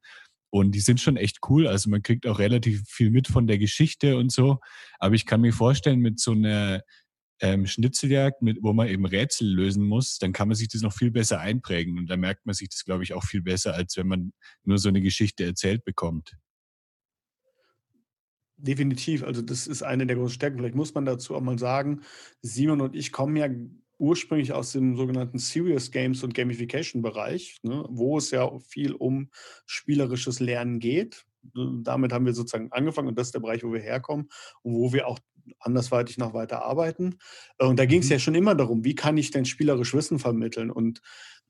[SPEAKER 1] Und die sind schon echt cool. Also man kriegt auch relativ viel mit von der Geschichte und so. Aber ich kann mir vorstellen, mit so einer ähm, Schnitzeljagd, mit, wo man eben Rätsel lösen muss, dann kann man sich das noch viel besser einprägen. Und da merkt man sich das, glaube ich, auch viel besser, als wenn man nur so eine Geschichte erzählt bekommt.
[SPEAKER 2] Definitiv. Also das ist eine der großen Stärken. Vielleicht muss man dazu auch mal sagen, Simon und ich kommen ja ursprünglich aus dem sogenannten Serious Games und Gamification Bereich, ne, wo es ja viel um spielerisches Lernen geht. Damit haben wir sozusagen angefangen und das ist der Bereich, wo wir herkommen und wo wir auch andersweitig noch weiter arbeiten. Und da ging es mhm. ja schon immer darum, wie kann ich denn spielerisch Wissen vermitteln? Und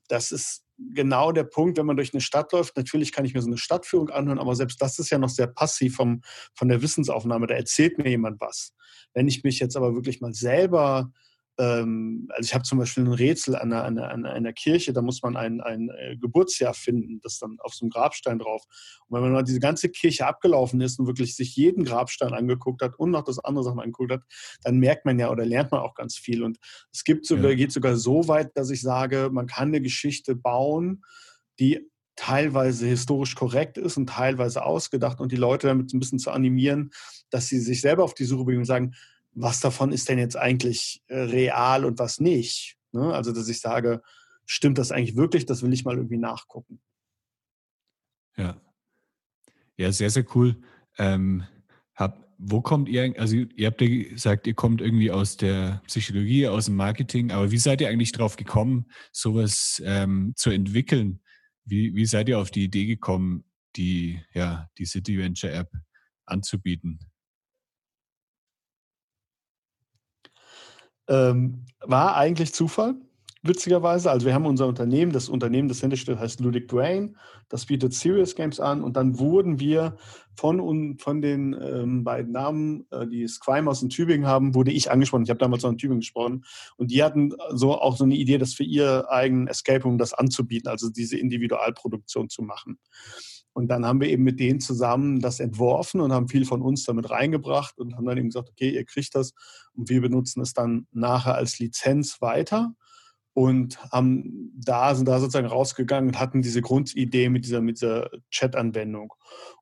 [SPEAKER 2] das ist genau der Punkt, wenn man durch eine Stadt läuft. Natürlich kann ich mir so eine Stadtführung anhören, aber selbst das ist ja noch sehr passiv vom, von der Wissensaufnahme. Da erzählt mir jemand was. Wenn ich mich jetzt aber wirklich mal selber ähm, also ich habe zum Beispiel ein Rätsel an einer, an einer, einer Kirche, da muss man ein, ein äh, Geburtsjahr finden, das dann auf so einem Grabstein drauf. Und wenn man mal diese ganze Kirche abgelaufen ist und wirklich sich jeden Grabstein angeguckt hat und noch das andere Sachen angeguckt hat, dann merkt man ja oder lernt man auch ganz viel. Und es gibt sogar, ja. geht sogar so weit, dass ich sage, man kann eine Geschichte bauen, die teilweise historisch korrekt ist und teilweise ausgedacht und die Leute damit ein bisschen zu animieren, dass sie sich selber auf die Suche begeben und sagen, was davon ist denn jetzt eigentlich äh, real und was nicht. Ne? Also, dass ich sage, stimmt das eigentlich wirklich? Das will ich mal irgendwie nachgucken.
[SPEAKER 1] Ja. Ja, sehr, sehr cool. Ähm, hab, wo kommt ihr, also ihr habt ja gesagt, ihr kommt irgendwie aus der Psychologie, aus dem Marketing, aber wie seid ihr eigentlich drauf gekommen, sowas ähm, zu entwickeln? Wie, wie seid ihr auf die Idee gekommen, die, ja, die City Venture App anzubieten?
[SPEAKER 2] Ähm, war eigentlich Zufall, witzigerweise. Also wir haben unser Unternehmen, das Unternehmen, das hinter steht, heißt Ludic Brain. Das bietet Serious Games an und dann wurden wir von, von den ähm, beiden Namen, äh, die Squime in Tübingen haben, wurde ich angesprochen. Ich habe damals noch in Tübingen gesprochen und die hatten so auch so eine Idee, das für ihr eigenen Escape Room das anzubieten, also diese Individualproduktion zu machen. Und dann haben wir eben mit denen zusammen das entworfen und haben viel von uns damit reingebracht und haben dann eben gesagt, okay, ihr kriegt das und wir benutzen es dann nachher als Lizenz weiter und haben da sind da sozusagen rausgegangen und hatten diese Grundidee mit dieser, mit dieser Chat-Anwendung.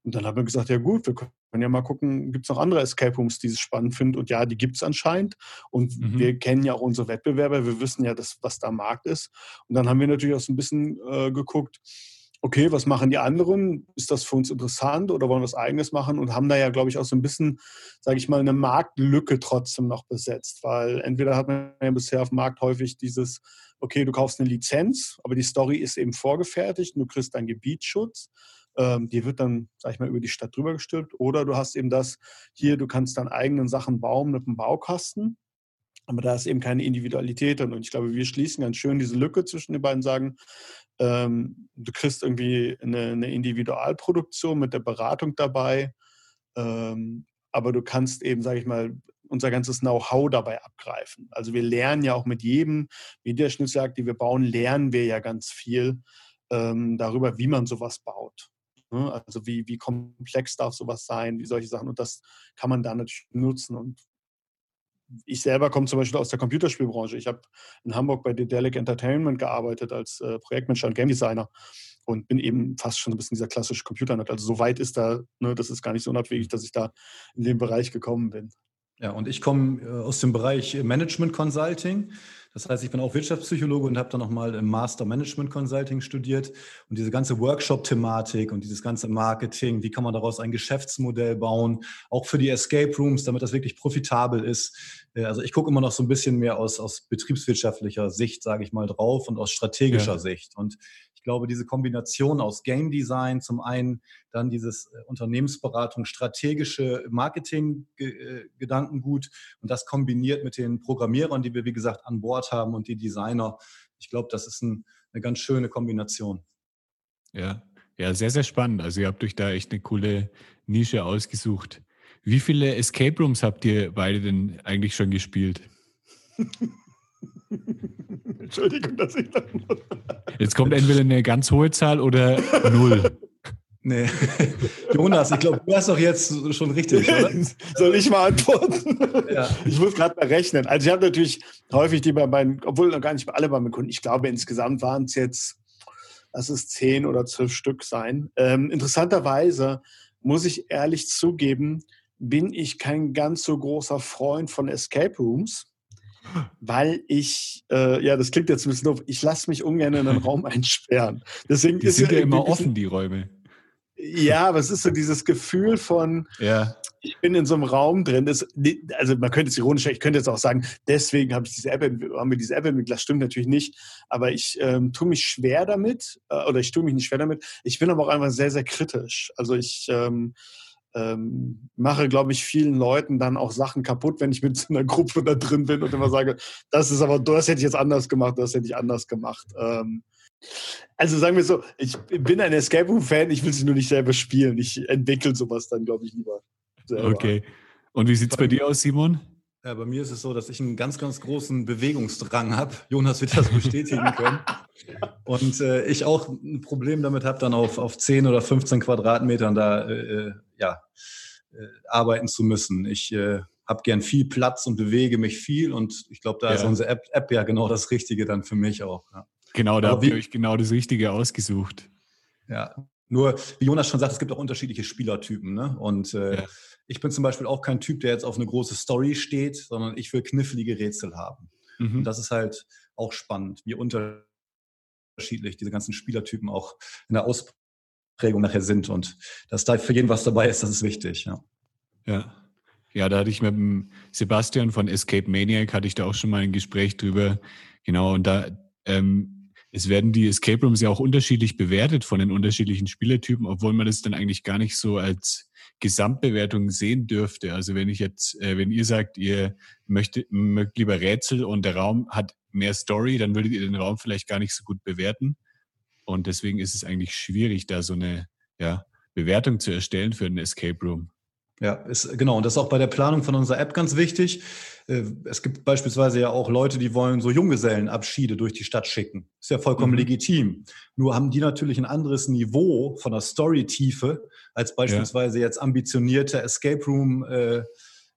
[SPEAKER 2] Und dann haben wir gesagt, ja gut, wir können ja mal gucken, gibt es noch andere Escape Rooms, die es spannend finden? Und ja, die gibt es anscheinend. Und mhm. wir kennen ja auch unsere Wettbewerber, wir wissen ja, dass, was da Markt ist. Und dann haben wir natürlich auch so ein bisschen äh, geguckt, okay, was machen die anderen? Ist das für uns interessant oder wollen wir was eigenes machen? Und haben da ja, glaube ich, auch so ein bisschen, sage ich mal, eine Marktlücke trotzdem noch besetzt. Weil entweder hat man ja bisher auf dem Markt häufig dieses, okay, du kaufst eine Lizenz, aber die Story ist eben vorgefertigt und du kriegst deinen Gebietsschutz. Ähm, die wird dann, sag ich mal, über die Stadt drüber gestülpt. Oder du hast eben das, hier, du kannst dann eigenen Sachen bauen mit einem Baukasten. Aber da ist eben keine Individualität drin. Und ich glaube, wir schließen ganz schön diese Lücke zwischen den beiden sagen, ähm, du kriegst irgendwie eine, eine, Individualproduktion mit der Beratung dabei, ähm, aber du kannst eben, sage ich mal, unser ganzes Know-how dabei abgreifen. Also wir lernen ja auch mit jedem Mediaschnitzeljagd, die wir bauen, lernen wir ja ganz viel ähm, darüber, wie man sowas baut. Ne? Also wie, wie komplex darf sowas sein, wie solche Sachen. Und das kann man da natürlich nutzen. Und ich selber komme zum Beispiel aus der Computerspielbranche. Ich habe in Hamburg bei Dedelic Entertainment gearbeitet als äh, Projektmanager und Game Designer und bin eben fast schon ein bisschen dieser klassische Computernerd. Also so weit ist da, ne, das ist gar nicht so unabwegig, dass ich da in den Bereich gekommen bin.
[SPEAKER 3] Ja, und ich komme äh, aus dem Bereich Management Consulting. Das heißt, ich bin auch Wirtschaftspsychologe und habe dann nochmal im Master Management Consulting studiert. Und diese ganze Workshop-Thematik und dieses ganze Marketing, wie kann man daraus ein Geschäftsmodell bauen, auch für die Escape Rooms, damit das wirklich profitabel ist. Äh, also ich gucke immer noch so ein bisschen mehr aus, aus betriebswirtschaftlicher Sicht, sage ich mal, drauf und aus strategischer ja. Sicht. Und ich glaube, diese Kombination aus Game Design, zum einen dann dieses äh, Unternehmensberatung, strategische Marketing-Gedankengut äh, und das kombiniert mit den Programmierern, die wir, wie gesagt, an Bord haben und die Designer. Ich glaube, das ist ein, eine ganz schöne Kombination.
[SPEAKER 1] Ja, ja, sehr, sehr spannend. Also ihr habt euch da echt eine coole Nische ausgesucht. Wie viele Escape Rooms habt ihr beide denn eigentlich schon gespielt? <laughs>
[SPEAKER 2] Entschuldigung, dass ich das muss.
[SPEAKER 1] Jetzt kommt entweder eine ganz hohe Zahl oder null. <laughs>
[SPEAKER 3] Nee. Jonas, ich glaube, du hast doch jetzt schon richtig, oder? <laughs>
[SPEAKER 2] Soll ich mal antworten? Ja. Ich muss gerade mal rechnen. Also ich habe natürlich häufig die bei meinen, obwohl noch gar nicht alle bei meinen Kunden, ich glaube insgesamt waren es jetzt, lass es zehn oder zwölf Stück sein. Ähm, interessanterweise muss ich ehrlich zugeben, bin ich kein ganz so großer Freund von Escape Rooms weil ich, äh, ja, das klingt jetzt ein bisschen doof, ich lasse mich ungern in einen Raum <laughs> einsperren. Deswegen
[SPEAKER 1] die sind ja immer offen, die Räume.
[SPEAKER 2] Ja, aber es ist so dieses Gefühl von,
[SPEAKER 1] ja.
[SPEAKER 2] ich bin in so einem Raum drin. Das, also man könnte es ironisch, ich könnte jetzt auch sagen, deswegen habe ich diese App, haben wir diese App entwickelt. Das stimmt natürlich nicht. Aber ich ähm, tue mich schwer damit, äh, oder ich tue mich nicht schwer damit. Ich bin aber auch einfach sehr, sehr kritisch. Also ich ähm, ähm, mache, glaube ich, vielen Leuten dann auch Sachen kaputt, wenn ich mit so einer Gruppe da drin bin und immer sage, das ist aber, das hätte ich jetzt anders gemacht, das hätte ich anders gemacht. Ähm, also sagen wir so, ich bin ein Escape Room-Fan, ich will sie nur nicht selber spielen. Ich entwickle sowas dann, glaube ich, lieber.
[SPEAKER 1] Selber. Okay. Und wie sieht es bei dir aus, Simon?
[SPEAKER 3] Ja, bei mir ist es so, dass ich einen ganz, ganz großen Bewegungsdrang habe. Jonas wird das bestätigen können. <laughs> Und äh, ich auch ein Problem damit habe, dann auf, auf 10 oder 15 Quadratmetern da äh, äh, ja, äh, arbeiten zu müssen. Ich äh, habe gern viel Platz und bewege mich viel. Und ich glaube, da ja. ist unsere App, App, ja genau das Richtige dann für mich auch. Ja.
[SPEAKER 1] Genau, da habt ihr euch genau das Richtige ausgesucht.
[SPEAKER 3] Ja, nur, wie Jonas schon sagt, es gibt auch unterschiedliche Spielertypen. Ne? Und äh, ja. ich bin zum Beispiel auch kein Typ, der jetzt auf eine große Story steht, sondern ich will knifflige Rätsel haben. Mhm. Und das ist halt auch spannend, wie unterschiedlich diese ganzen Spielertypen auch in der Ausprägung nachher sind. Und dass da für jeden was dabei ist, das ist wichtig. Ja.
[SPEAKER 1] Ja. Ja, da hatte ich mit dem Sebastian von Escape Maniac, hatte ich da auch schon mal ein Gespräch drüber. Genau, und da ähm, es werden die Escape Rooms ja auch unterschiedlich bewertet von den unterschiedlichen Spielertypen, obwohl man das dann eigentlich gar nicht so als Gesamtbewertung sehen dürfte. Also wenn ich jetzt, äh, wenn ihr sagt, ihr möchtet, mögt lieber Rätsel und der Raum hat mehr Story, dann würdet ihr den Raum vielleicht gar nicht so gut bewerten. Und deswegen ist es eigentlich schwierig, da so eine ja, Bewertung zu erstellen für einen Escape Room.
[SPEAKER 3] Ja, ist, genau. Und das ist auch bei der Planung von unserer App ganz wichtig. Äh, es gibt beispielsweise ja auch Leute, die wollen so Junggesellenabschiede durch die Stadt schicken. Ist ja vollkommen mhm. legitim. Nur haben die natürlich ein anderes Niveau von der Storytiefe als beispielsweise ja. jetzt ambitionierte Escape Room äh,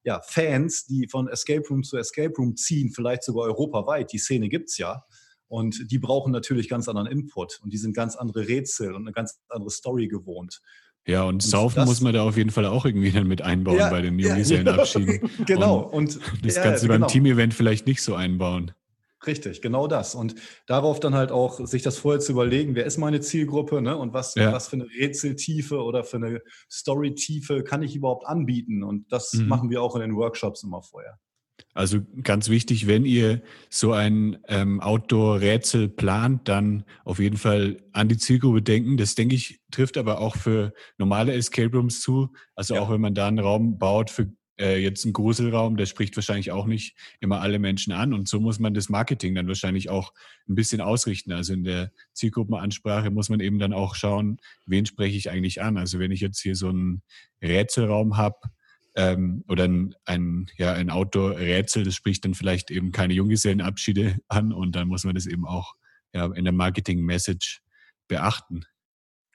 [SPEAKER 3] ja, Fans, die von Escape Room zu Escape Room ziehen, vielleicht sogar europaweit. Die Szene gibt's ja. Und die brauchen natürlich ganz anderen Input und die sind ganz andere Rätsel und eine ganz andere Story gewohnt.
[SPEAKER 1] Ja, und, und Saufen muss man da auf jeden Fall auch irgendwie dann mit einbauen ja, bei den Junggesellenabschieden.
[SPEAKER 3] Ja, genau. Und, <laughs>
[SPEAKER 1] und das ja, kannst du genau. beim Team-Event vielleicht nicht so einbauen.
[SPEAKER 3] Richtig, genau das. Und darauf dann halt auch sich das vorher zu überlegen, wer ist meine Zielgruppe ne? und was, ja. was für eine Rätseltiefe oder für eine Storytiefe kann ich überhaupt anbieten. Und das mhm. machen wir auch in den Workshops immer vorher.
[SPEAKER 1] Also ganz wichtig, wenn ihr so ein ähm, Outdoor-Rätsel plant, dann auf jeden Fall an die Zielgruppe denken. Das denke ich trifft aber auch für normale Escape Rooms zu. Also ja. auch wenn man da einen Raum baut für äh, jetzt einen Gruselraum, der spricht wahrscheinlich auch nicht immer alle Menschen an. Und so muss man das Marketing dann wahrscheinlich auch ein bisschen ausrichten. Also in der Zielgruppenansprache muss man eben dann auch schauen, wen spreche ich eigentlich an. Also wenn ich jetzt hier so einen Rätselraum habe, ähm, oder ein, ein, ja, ein Outdoor-Rätsel, das spricht dann vielleicht eben keine Junggesellenabschiede an und dann muss man das eben auch ja, in der Marketing-Message beachten.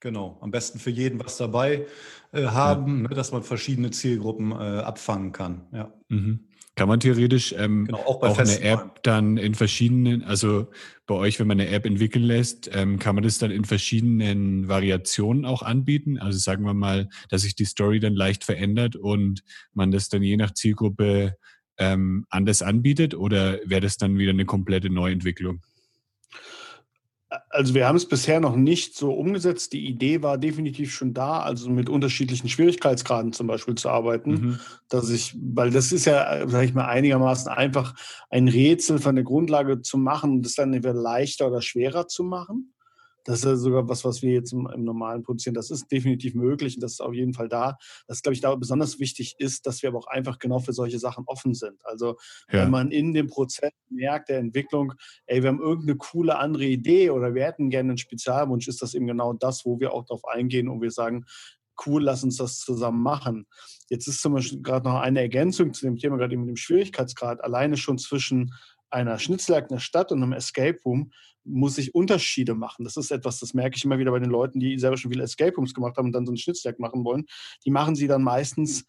[SPEAKER 3] Genau, am besten für jeden was dabei äh, haben, ja. ne, dass man verschiedene Zielgruppen äh, abfangen kann. Ja.
[SPEAKER 1] Mhm. Kann man theoretisch ähm, genau, auch, auch eine App dann in verschiedenen, also bei euch, wenn man eine App entwickeln lässt, ähm, kann man das dann in verschiedenen Variationen auch anbieten? Also sagen wir mal, dass sich die Story dann leicht verändert und man das dann je nach Zielgruppe ähm, anders anbietet oder wäre das dann wieder eine komplette Neuentwicklung?
[SPEAKER 2] Also wir haben es bisher noch nicht so umgesetzt. Die Idee war definitiv schon da, also mit unterschiedlichen Schwierigkeitsgraden zum Beispiel zu arbeiten, mhm. dass ich, weil das ist ja, sage ich mal, einigermaßen einfach, ein Rätsel von der Grundlage zu machen und das dann entweder leichter oder schwerer zu machen. Das ist sogar was, was wir jetzt im, im, normalen produzieren. Das ist definitiv möglich und das ist auf jeden Fall da. Das, glaube ich, da besonders wichtig ist, dass wir aber auch einfach genau für solche Sachen offen sind. Also ja. wenn man in dem Prozess merkt, der Entwicklung, ey, wir haben irgendeine coole andere Idee oder wir hätten gerne einen Spezialwunsch, ist das eben genau das, wo wir auch darauf eingehen und wir sagen, cool, lass uns das zusammen machen. Jetzt ist zum Beispiel gerade noch eine Ergänzung zu dem Thema, gerade mit dem Schwierigkeitsgrad, alleine schon zwischen einer Schnitzeljagd in der Stadt und einem Escape Room muss ich Unterschiede machen. Das ist etwas, das merke ich immer wieder bei den Leuten, die selber schon viele Escape Rooms gemacht haben und dann so einen Schnitzeljagd machen wollen. Die machen sie dann meistens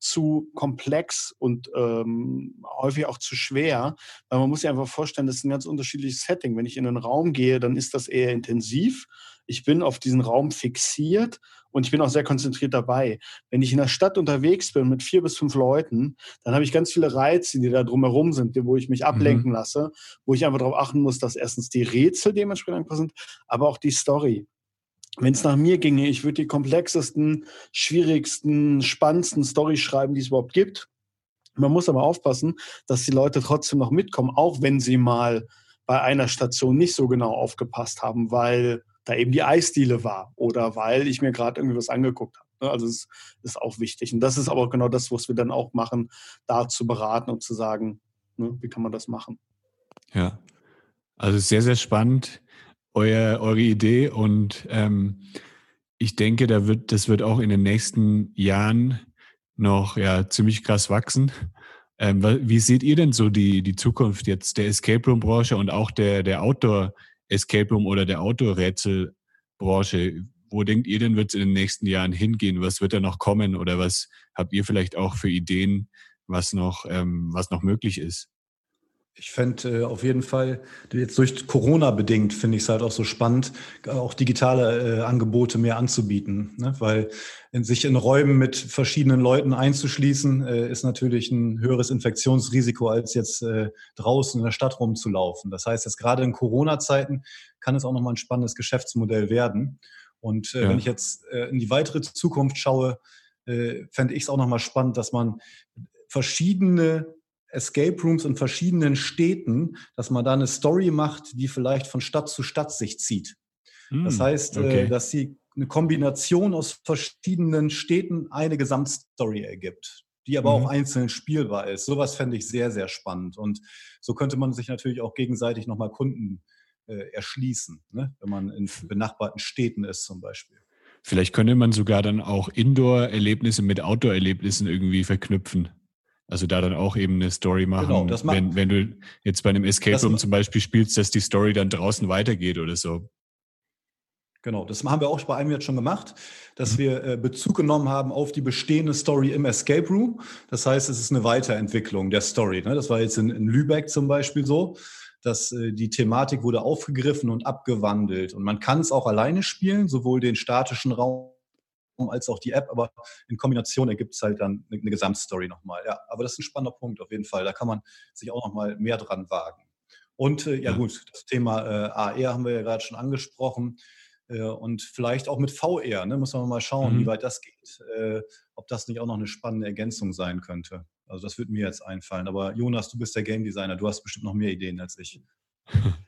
[SPEAKER 2] zu komplex und ähm, häufig auch zu schwer, weil man muss sich einfach vorstellen, das ist ein ganz unterschiedliches Setting. Wenn ich in einen Raum gehe, dann ist das eher intensiv. Ich bin auf diesen Raum fixiert und ich bin auch sehr konzentriert dabei. Wenn ich in der Stadt unterwegs bin mit vier bis fünf Leuten, dann habe ich ganz viele Reize, die da drumherum sind, wo ich mich ablenken mhm. lasse, wo ich einfach darauf achten muss, dass erstens die Rätsel dementsprechend einfach sind, aber auch die Story. Wenn es nach mir ginge, ich würde die komplexesten, schwierigsten, spannendsten Storys schreiben, die es überhaupt gibt. Man muss aber aufpassen, dass die Leute trotzdem noch mitkommen, auch wenn sie mal bei einer Station nicht so genau aufgepasst haben, weil da eben die Eisdiele war oder weil ich mir gerade irgendwie was angeguckt habe. Ne? Also es ist auch wichtig. Und das ist aber genau das, was wir dann auch machen, da zu beraten und zu sagen, ne, wie kann man das machen.
[SPEAKER 1] Ja, also sehr, sehr spannend, euer, eure Idee. Und ähm, ich denke, da wird, das wird auch in den nächsten Jahren noch ja, ziemlich krass wachsen. Ähm, wie seht ihr denn so die, die Zukunft jetzt der Escape Room Branche und auch der, der Outdoor Escape Room oder der Outdoor-Rätselbranche. Wo denkt ihr denn, wird es in den nächsten Jahren hingehen? Was wird da noch kommen? Oder was habt ihr vielleicht auch für Ideen, was noch, ähm, was noch möglich ist?
[SPEAKER 3] Ich fände äh, auf jeden Fall, jetzt durch Corona bedingt, finde ich es halt auch so spannend, auch digitale äh, Angebote mehr anzubieten. Ne? Weil in, sich in Räumen mit verschiedenen Leuten einzuschließen, äh, ist natürlich ein höheres Infektionsrisiko, als jetzt äh, draußen in der Stadt rumzulaufen. Das heißt, jetzt gerade in Corona-Zeiten kann es auch nochmal ein spannendes Geschäftsmodell werden. Und äh, ja. wenn ich jetzt äh, in die weitere Zukunft schaue, fände ich es auch nochmal spannend, dass man verschiedene Escape Rooms in verschiedenen Städten, dass man da eine Story macht, die vielleicht von Stadt zu Stadt sich zieht. Mm, das hm, heißt, äh, okay. dass sie eine Kombination aus verschiedenen Städten eine Gesamtstory ergibt, die aber mhm. auch einzeln spielbar ist. Sowas fände ich sehr, sehr spannend. Und so könnte man sich natürlich auch gegenseitig nochmal Kunden äh, erschließen, ne? wenn man in benachbarten Städten ist zum Beispiel.
[SPEAKER 1] Vielleicht könnte man sogar dann auch Indoor-Erlebnisse mit Outdoor-Erlebnissen irgendwie verknüpfen. Also da dann auch eben eine Story machen. Genau, das wenn, wenn du jetzt bei einem Escape Room zum Beispiel spielst, dass die Story dann draußen weitergeht oder so.
[SPEAKER 3] Genau, das haben wir auch bei einem jetzt schon gemacht, dass mhm. wir äh, Bezug genommen haben auf die bestehende Story im Escape Room. Das heißt, es ist eine Weiterentwicklung der Story. Ne? Das war jetzt in, in, Lübeck zum Beispiel so, dass äh, die Thematik wurde aufgegriffen und abgewandelt. Und man kann es auch alleine spielen, sowohl den statischen Raum als auch die App, aber in Kombination ergibt es halt dann eine, eine Gesamtstory nochmal. Ja, aber das ist ein spannender Punkt auf jeden Fall. Da kann man sich auch nochmal mehr dran wagen. Und äh, ja, gut, das Thema äh, AR haben wir ja gerade schon angesprochen. Äh, und vielleicht auch mit VR, ne? muss man mal schauen, mhm. wie weit das geht. Äh, ob das nicht auch noch eine spannende Ergänzung sein könnte. Also das würde mir jetzt einfallen. Aber Jonas, du bist der Game Designer, du hast bestimmt noch mehr Ideen als ich.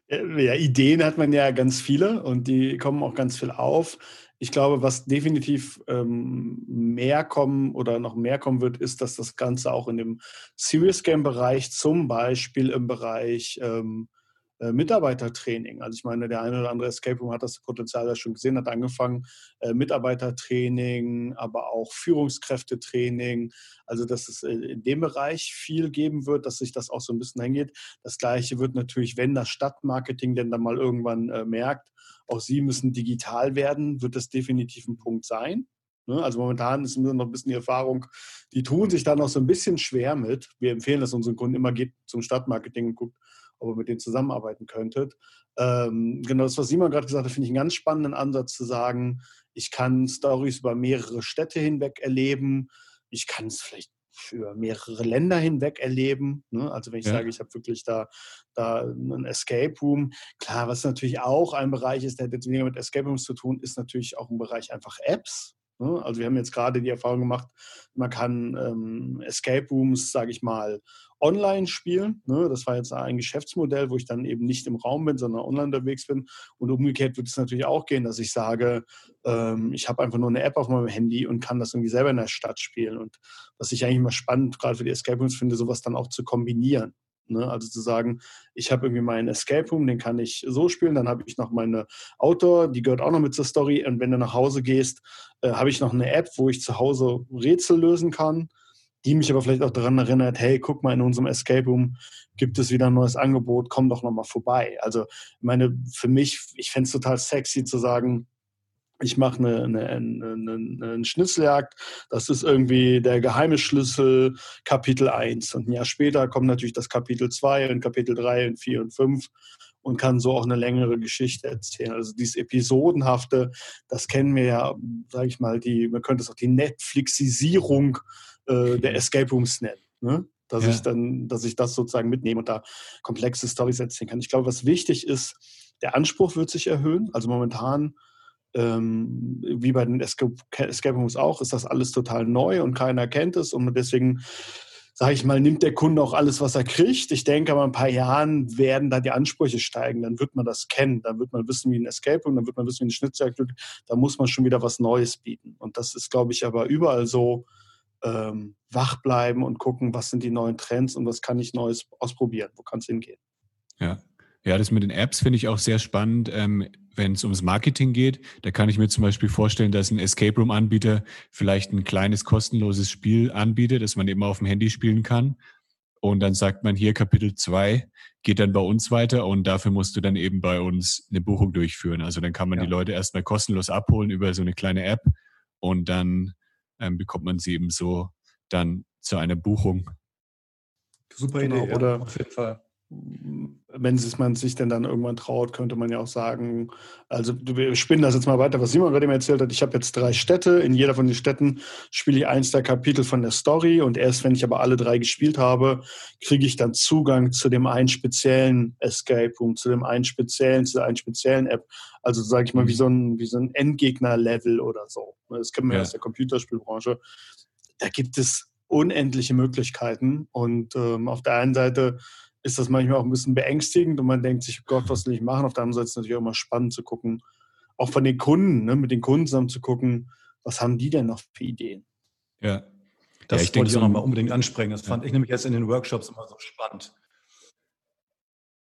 [SPEAKER 2] Ja, Ideen hat man ja ganz viele und die kommen auch ganz viel auf. Ich glaube, was definitiv ähm, mehr kommen oder noch mehr kommen wird, ist, dass das Ganze auch in dem Serious Game Bereich, zum Beispiel im Bereich ähm, äh, Mitarbeitertraining. Also ich meine, der eine oder andere Escape Room hat das Potenzial ja schon gesehen, hat angefangen, äh, Mitarbeitertraining, aber auch Führungskräftetraining. Also dass es äh, in dem Bereich viel geben wird, dass sich das auch so ein bisschen hingeht. Das gleiche wird natürlich, wenn das Stadtmarketing denn dann mal irgendwann äh, merkt, auch sie müssen digital werden, wird das definitiv ein Punkt sein. Ne? Also momentan ist nur noch ein bisschen die Erfahrung, die tun sich da noch so ein bisschen schwer mit. Wir empfehlen das unseren Kunden immer, geht zum Stadtmarketing und guckt, ob ihr mit denen zusammenarbeiten könntet. Ähm, genau das, was Simon gerade gesagt hat, finde ich einen ganz spannenden Ansatz zu sagen, ich kann Stories über mehrere Städte hinweg erleben. Ich kann es vielleicht für mehrere Länder hinweg erleben. Ne? Also wenn ich ja. sage, ich habe wirklich da, da einen Escape Room. Klar, was natürlich auch ein Bereich ist, der hat jetzt weniger mit Escape Rooms zu tun, ist natürlich auch ein Bereich einfach Apps. Ne? Also wir haben jetzt gerade die Erfahrung gemacht, man kann ähm, Escape Rooms, sage ich mal, online spielen. Ne? Das war jetzt ein Geschäftsmodell, wo ich dann eben nicht im Raum bin, sondern online unterwegs bin. Und umgekehrt wird es natürlich auch gehen, dass ich sage, ähm, ich habe einfach nur eine App auf meinem Handy und kann das irgendwie selber in der Stadt spielen. Und was ich eigentlich immer spannend, gerade für die Escape Rooms finde, sowas dann auch zu kombinieren. Ne? Also zu sagen, ich habe irgendwie meinen Escape Room, den kann ich so spielen, dann habe ich noch meine Outdoor, die gehört auch noch mit zur Story. Und wenn du nach Hause gehst, äh, habe ich noch eine App, wo ich zu Hause Rätsel lösen kann, die mich aber vielleicht auch daran erinnert, hey, guck mal, in unserem Escape Room gibt es wieder ein neues Angebot, komm doch nochmal vorbei. Also, ich meine, für mich, ich fände es total sexy zu sagen, ich mache eine, eine, eine, eine, Schnitzeljagd, das ist irgendwie der geheime Schlüssel Kapitel 1. Und ein Jahr später kommt natürlich das Kapitel 2 und Kapitel 3 und 4 und 5 und kann so auch eine längere Geschichte erzählen. Also dieses Episodenhafte, das kennen wir ja, sage ich mal, die, man könnte es auch die Netflixisierung äh, der Escape Rooms nennen. Ne? Dass ja. ich dann, dass ich das sozusagen mitnehme und da komplexe Storys erzählen kann. Ich glaube, was wichtig ist, der Anspruch wird sich erhöhen. Also momentan ähm, wie bei den Escape, Escape Rooms auch, ist das alles total neu und keiner kennt es und deswegen sage ich mal, nimmt der Kunde auch alles, was er kriegt. Ich denke, aber in ein paar Jahren werden da die Ansprüche steigen. Dann wird man das kennen. Dann wird man wissen, wie ein Escape Room, dann wird man wissen, wie ein Schnitzwerk. Da muss man schon wieder was Neues bieten. Und das ist, glaube ich, aber überall so ähm, wach bleiben und gucken, was sind die neuen Trends und was kann ich Neues ausprobieren. Wo kann es hingehen?
[SPEAKER 1] Ja. Ja, das mit den Apps finde ich auch sehr spannend. Ähm, wenn es ums Marketing geht, da kann ich mir zum Beispiel vorstellen, dass ein Escape Room Anbieter vielleicht ein kleines kostenloses Spiel anbietet, das man eben auf dem Handy spielen kann. Und dann sagt man hier Kapitel 2 geht dann bei uns weiter und dafür musst du dann eben bei uns eine Buchung durchführen. Also dann kann man ja. die Leute erstmal kostenlos abholen über so eine kleine App und dann ähm, bekommt man sie eben so dann zu einer Buchung.
[SPEAKER 2] Super genau, Idee, oder ja, auf jeden Fall wenn man sich denn dann irgendwann traut, könnte man ja auch sagen, also wir spinnen das jetzt mal weiter, was Simon gerade mir erzählt hat. Ich habe jetzt drei Städte. In jeder von den Städten spiele ich eins der Kapitel von der Story und erst wenn ich aber alle drei gespielt habe, kriege ich dann Zugang zu dem einen speziellen Escape Room, zu dem einen speziellen, zu der einen speziellen App. Also sage ich mal, wie mhm. so ein, wie so ein Endgegner-Level oder so. Das kennen wir ja. aus der Computerspielbranche. Da gibt es unendliche Möglichkeiten und ähm, auf der einen Seite ist das manchmal auch ein bisschen beängstigend und man denkt sich, Gott, was will ich machen? Auf der anderen Seite ist es natürlich auch immer spannend zu gucken, auch von den Kunden, ne, mit den Kunden zusammen zu gucken, was haben die denn noch für Ideen?
[SPEAKER 3] Ja. Das ja, ich wollte ich auch nochmal unbedingt ansprechen. Das ja. fand ich nämlich jetzt in den Workshops immer so spannend.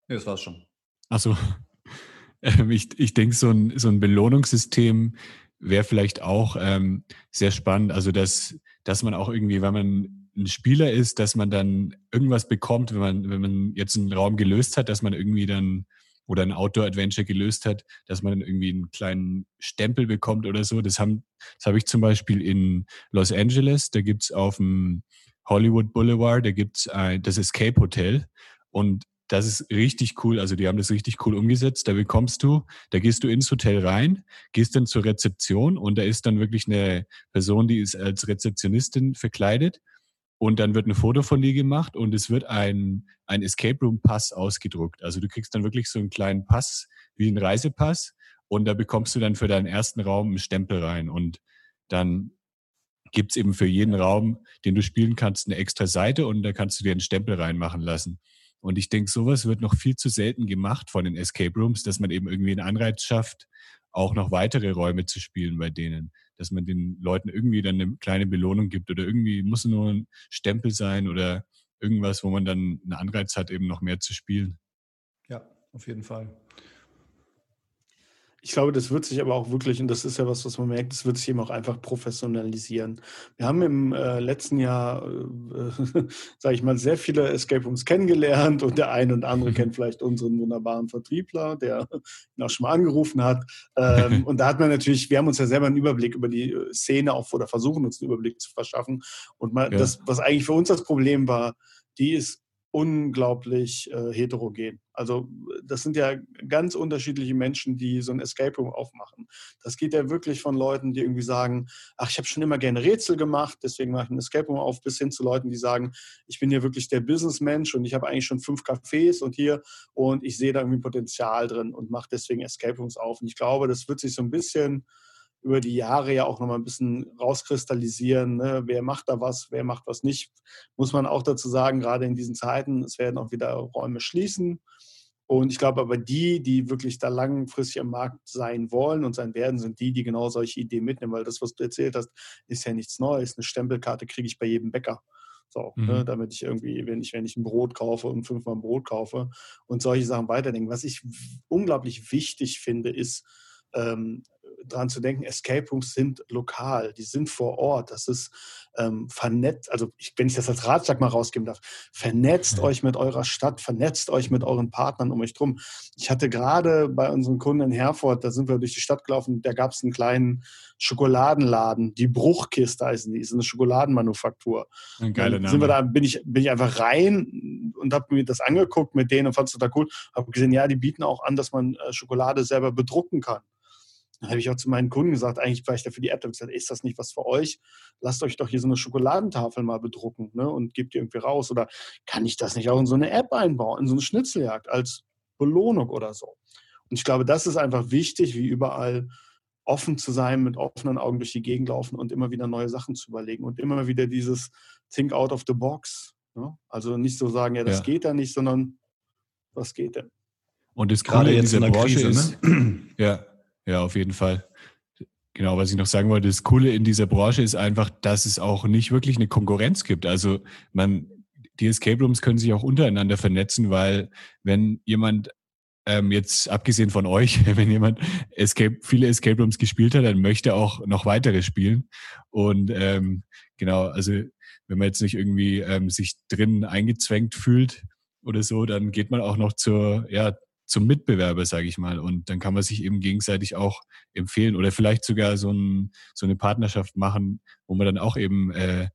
[SPEAKER 3] Ja, das war's schon.
[SPEAKER 1] Achso. <laughs> Ähm, ich, ich denke, so ein, so ein Belohnungssystem wäre vielleicht auch ähm, sehr spannend. Also, dass, dass man auch irgendwie, wenn man ein Spieler ist, dass man dann irgendwas bekommt, wenn man, wenn man jetzt einen Raum gelöst hat, dass man irgendwie dann oder ein Outdoor-Adventure gelöst hat, dass man dann irgendwie einen kleinen Stempel bekommt oder so. Das, haben, das habe ich zum Beispiel in Los Angeles, da gibt's auf dem Hollywood Boulevard, da gibt's ein, das Escape Hotel und das ist richtig cool. Also die haben das richtig cool umgesetzt. Da bekommst du, da gehst du ins Hotel rein, gehst dann zur Rezeption und da ist dann wirklich eine Person, die ist als Rezeptionistin verkleidet und dann wird ein Foto von dir gemacht und es wird ein, ein Escape Room Pass ausgedruckt. Also du kriegst dann wirklich so einen kleinen Pass wie ein Reisepass und da bekommst du dann für deinen ersten Raum einen Stempel rein und dann gibt's eben für jeden Raum, den du spielen kannst, eine extra Seite und da kannst du dir einen Stempel reinmachen lassen. Und ich denke, sowas wird noch viel zu selten gemacht von den Escape Rooms, dass man eben irgendwie einen Anreiz schafft, auch noch weitere Räume zu spielen bei denen dass man den Leuten irgendwie dann eine kleine Belohnung gibt oder irgendwie muss nur ein Stempel sein oder irgendwas, wo man dann einen Anreiz hat, eben noch mehr zu spielen.
[SPEAKER 3] Ja, auf jeden Fall.
[SPEAKER 2] Ich glaube, das wird sich aber auch wirklich, und das ist ja was, was man merkt, das wird sich eben auch einfach professionalisieren. Wir haben im äh, letzten Jahr, äh, <laughs> sage ich mal, sehr viele Escape Rooms kennengelernt und der eine und andere kennt vielleicht unseren wunderbaren Vertriebler, der ihn auch schon mal angerufen hat. Ähm, <laughs> und da hat man natürlich, wir haben uns ja selber einen Überblick über die äh, Szene auch oder versuchen uns einen Überblick zu verschaffen. Und mal, ja. das, was eigentlich für uns das Problem war, die ist unglaublich äh, heterogen. Also das sind ja ganz unterschiedliche Menschen, die so ein Escape Room aufmachen. Das geht ja wirklich von Leuten, die irgendwie sagen, ach, ich habe schon immer gerne Rätsel gemacht, deswegen mache ich ein Escape Room auf, bis hin zu Leuten, die sagen, ich bin hier wirklich der Businessmensch und ich habe eigentlich schon fünf Cafés und hier und ich sehe da irgendwie Potenzial drin und mache deswegen Escape Rooms auf. Und ich glaube, das wird sich so ein bisschen über die Jahre ja auch nochmal ein bisschen rauskristallisieren, ne? wer macht da was, wer macht was nicht. Muss man auch dazu sagen, gerade in diesen Zeiten, es werden auch wieder Räume schließen. Und ich glaube aber die, die wirklich da langfristig am Markt sein wollen und sein werden, sind die, die genau solche Ideen mitnehmen, weil das, was du erzählt hast, ist ja nichts Neues. Eine Stempelkarte kriege ich bei jedem Bäcker. So, ne, mhm. ne, damit ich irgendwie, wenn ich, wenn ich ein Brot kaufe und fünfmal ein Brot kaufe und solche Sachen weiterdenken. Was ich unglaublich wichtig finde, ist, ähm, daran zu denken, Escape Rooms sind lokal, die sind vor Ort. Das ist ähm, vernetzt, also ich, wenn ich das als Ratschlag mal rausgeben darf, vernetzt ja. euch mit eurer Stadt, vernetzt euch mit euren Partnern um euch drum. Ich hatte gerade bei unseren Kunden in Herford, da sind wir durch die Stadt gelaufen, da gab es einen kleinen Schokoladenladen, die Bruchkiste heißen die, ist eine Schokoladenmanufaktur. Ein geiler Name. Sind wir da, bin ich, bin ich einfach rein und habe mir das angeguckt mit denen und fand es total cool. Habe gesehen, ja, die bieten auch an, dass man äh, Schokolade selber bedrucken kann. Dann habe ich auch zu meinen Kunden gesagt, eigentlich war ich dafür die App, da gesagt, ist das nicht was für euch? Lasst euch doch hier so eine Schokoladentafel mal bedrucken ne? und gebt die irgendwie raus. Oder kann ich das nicht auch in so eine App einbauen, in so eine Schnitzeljagd als Belohnung oder so? Und ich glaube, das ist einfach wichtig, wie überall offen zu sein, mit offenen Augen durch die Gegend laufen und immer wieder neue Sachen zu überlegen und immer wieder dieses Think out of the box. Ne? Also nicht so sagen, ja, das ja. geht da nicht, sondern was geht denn?
[SPEAKER 1] Und das gerade in dieser Branche Krise, ist, ne? ja, ja, auf jeden Fall. Genau, was ich noch sagen wollte, das Coole in dieser Branche ist einfach, dass es auch nicht wirklich eine Konkurrenz gibt. Also man, die Escape Rooms können sich auch untereinander vernetzen, weil wenn jemand ähm, jetzt abgesehen von euch, <laughs> wenn jemand Escape, viele Escape Rooms gespielt hat, dann möchte auch noch weitere spielen. Und ähm, genau, also wenn man jetzt nicht irgendwie ähm, sich drin eingezwängt fühlt oder so, dann geht man auch noch zur, ja, zum Mitbewerber, sage ich mal. Und dann kann man sich eben gegenseitig auch empfehlen oder vielleicht sogar so, ein, so eine Partnerschaft machen, wo man dann auch eben, äh,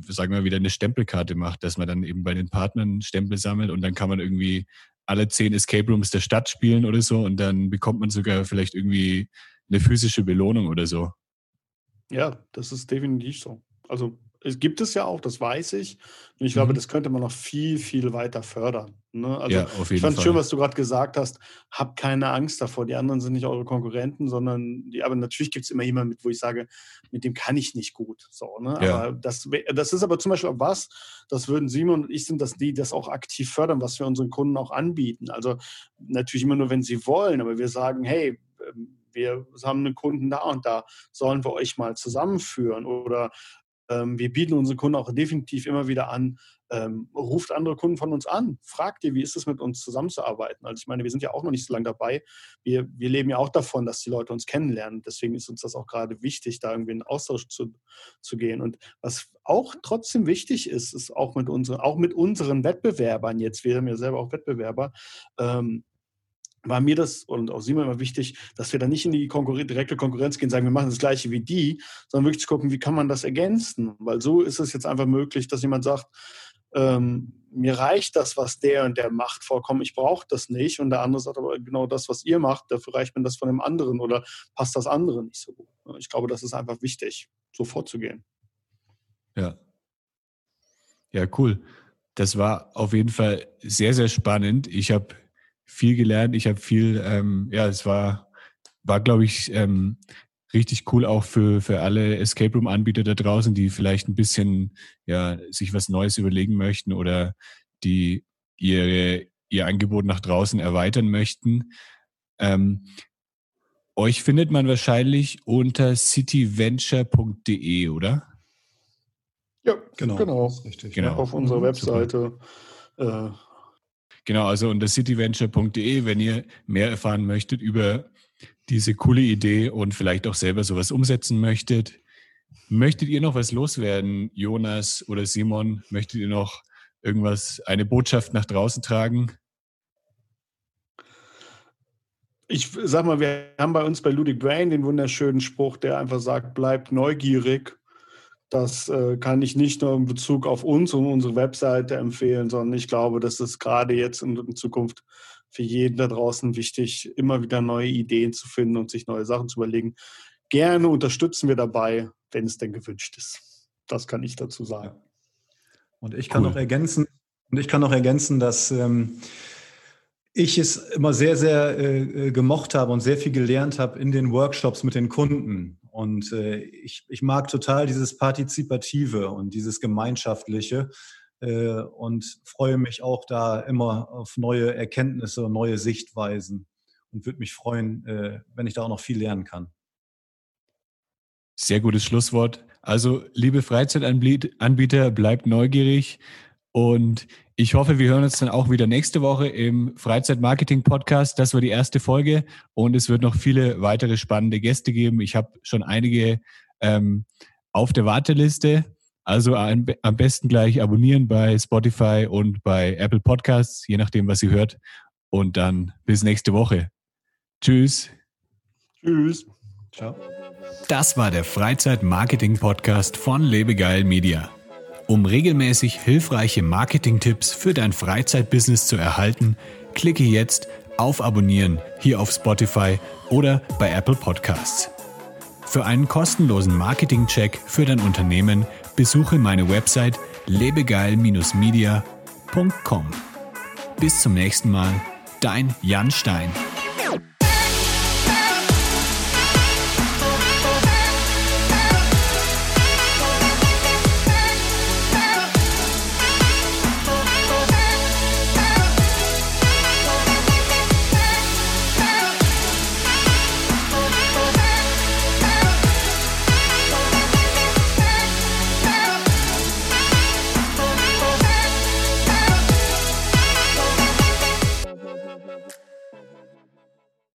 [SPEAKER 1] sagen wir wieder, eine Stempelkarte macht, dass man dann eben bei den Partnern Stempel sammelt und dann kann man irgendwie alle zehn Escape Rooms der Stadt spielen oder so und dann bekommt man sogar vielleicht irgendwie eine physische Belohnung oder so.
[SPEAKER 2] Ja, das ist definitiv so. Also es gibt es ja auch, das weiß ich. Und ich glaube, mhm. das könnte man noch viel, viel weiter fördern. Ne? Also ja, auf jeden ich fand es schön, was du gerade gesagt hast. Habt keine Angst davor. Die anderen sind nicht eure Konkurrenten, sondern die, aber natürlich gibt es immer jemanden mit, wo ich sage, mit dem kann ich nicht gut. So, ne? Ja. Aber das, das ist aber zum Beispiel auch was, das würden Simon und ich sind, dass die das auch aktiv fördern, was wir unseren Kunden auch anbieten. Also natürlich immer nur, wenn sie wollen, aber wir sagen, hey, ähm, wir haben einen Kunden da und da, sollen wir euch mal zusammenführen oder wir bieten unseren Kunden auch definitiv immer wieder an, ähm, ruft andere Kunden von uns an, fragt ihr, wie ist es mit uns zusammenzuarbeiten? Also ich meine, wir sind ja auch noch nicht so lange dabei. Wir, wir leben ja auch davon, dass die Leute uns kennenlernen. Deswegen ist uns das auch gerade wichtig, da irgendwie in Austausch zu, zu gehen. Und was auch trotzdem wichtig ist, ist auch mit unseren, auch mit unseren Wettbewerbern jetzt, wir haben ja selber auch Wettbewerber, ähm, war mir das und auch Simon immer wichtig, dass wir da nicht in die Konkurren direkte Konkurrenz gehen, sagen, wir machen das Gleiche wie die, sondern wirklich zu gucken, wie kann man das ergänzen? Weil so ist es jetzt einfach möglich, dass jemand sagt, ähm, mir reicht das, was der und der macht, vollkommen, ich brauche das nicht. Und der andere sagt aber genau das, was ihr macht, dafür reicht mir das von dem anderen oder passt das andere nicht so gut. Ich glaube, das ist einfach wichtig, so vorzugehen.
[SPEAKER 1] Ja. Ja, cool. Das war auf jeden Fall sehr, sehr spannend. Ich habe viel gelernt. Ich habe viel, ähm, ja, es war, war glaube ich, ähm, richtig cool auch für, für alle Escape Room Anbieter da draußen, die vielleicht ein bisschen, ja, sich was Neues überlegen möchten oder die ihre, ihr Angebot nach draußen erweitern möchten. Ähm, euch findet man wahrscheinlich unter cityventure.de, oder?
[SPEAKER 2] Ja, genau. genau. Richtig. Genau. Auf unserer Webseite. Äh,
[SPEAKER 1] Genau, also unter cityventure.de, wenn ihr mehr erfahren möchtet über diese coole Idee und vielleicht auch selber sowas umsetzen möchtet. Möchtet ihr noch was loswerden, Jonas oder Simon? Möchtet ihr noch irgendwas, eine Botschaft nach draußen tragen?
[SPEAKER 2] Ich sag mal, wir haben bei uns bei Ludwig Brain den wunderschönen Spruch, der einfach sagt, bleibt neugierig das äh, kann ich nicht nur in Bezug auf uns und unsere Webseite empfehlen, sondern ich glaube, das ist gerade jetzt in, in Zukunft für jeden da draußen wichtig, immer wieder neue Ideen zu finden und sich neue Sachen zu überlegen. Gerne unterstützen wir dabei, wenn es denn gewünscht ist. Das kann ich dazu sagen.
[SPEAKER 3] Und ich kann cool. noch ergänzen, und ich kann noch ergänzen, dass ähm, ich es immer sehr, sehr äh, gemocht habe und sehr viel gelernt habe in den Workshops mit den Kunden. Und äh, ich, ich mag total dieses Partizipative und dieses Gemeinschaftliche äh, und freue mich auch da immer auf neue Erkenntnisse und neue Sichtweisen und würde mich freuen, äh, wenn ich da auch noch viel lernen kann.
[SPEAKER 1] Sehr gutes Schlusswort. Also, liebe Freizeitanbieter, bleibt neugierig und ich hoffe, wir hören uns dann auch wieder nächste Woche im Freizeitmarketing-Podcast. Das war die erste Folge und es wird noch viele weitere spannende Gäste geben. Ich habe schon einige ähm, auf der Warteliste. Also am besten gleich abonnieren bei Spotify und bei Apple Podcasts, je nachdem, was ihr hört. Und dann bis nächste Woche. Tschüss.
[SPEAKER 2] Tschüss.
[SPEAKER 1] Ciao. Das war der Freizeit-Marketing-Podcast von Lebegeil Media. Um regelmäßig hilfreiche Marketing-Tipps für dein Freizeitbusiness zu erhalten, klicke jetzt auf Abonnieren hier auf Spotify oder bei Apple Podcasts. Für einen kostenlosen Marketing-Check für dein Unternehmen besuche meine Website lebegeil-media.com. Bis zum nächsten Mal, dein Jan Stein.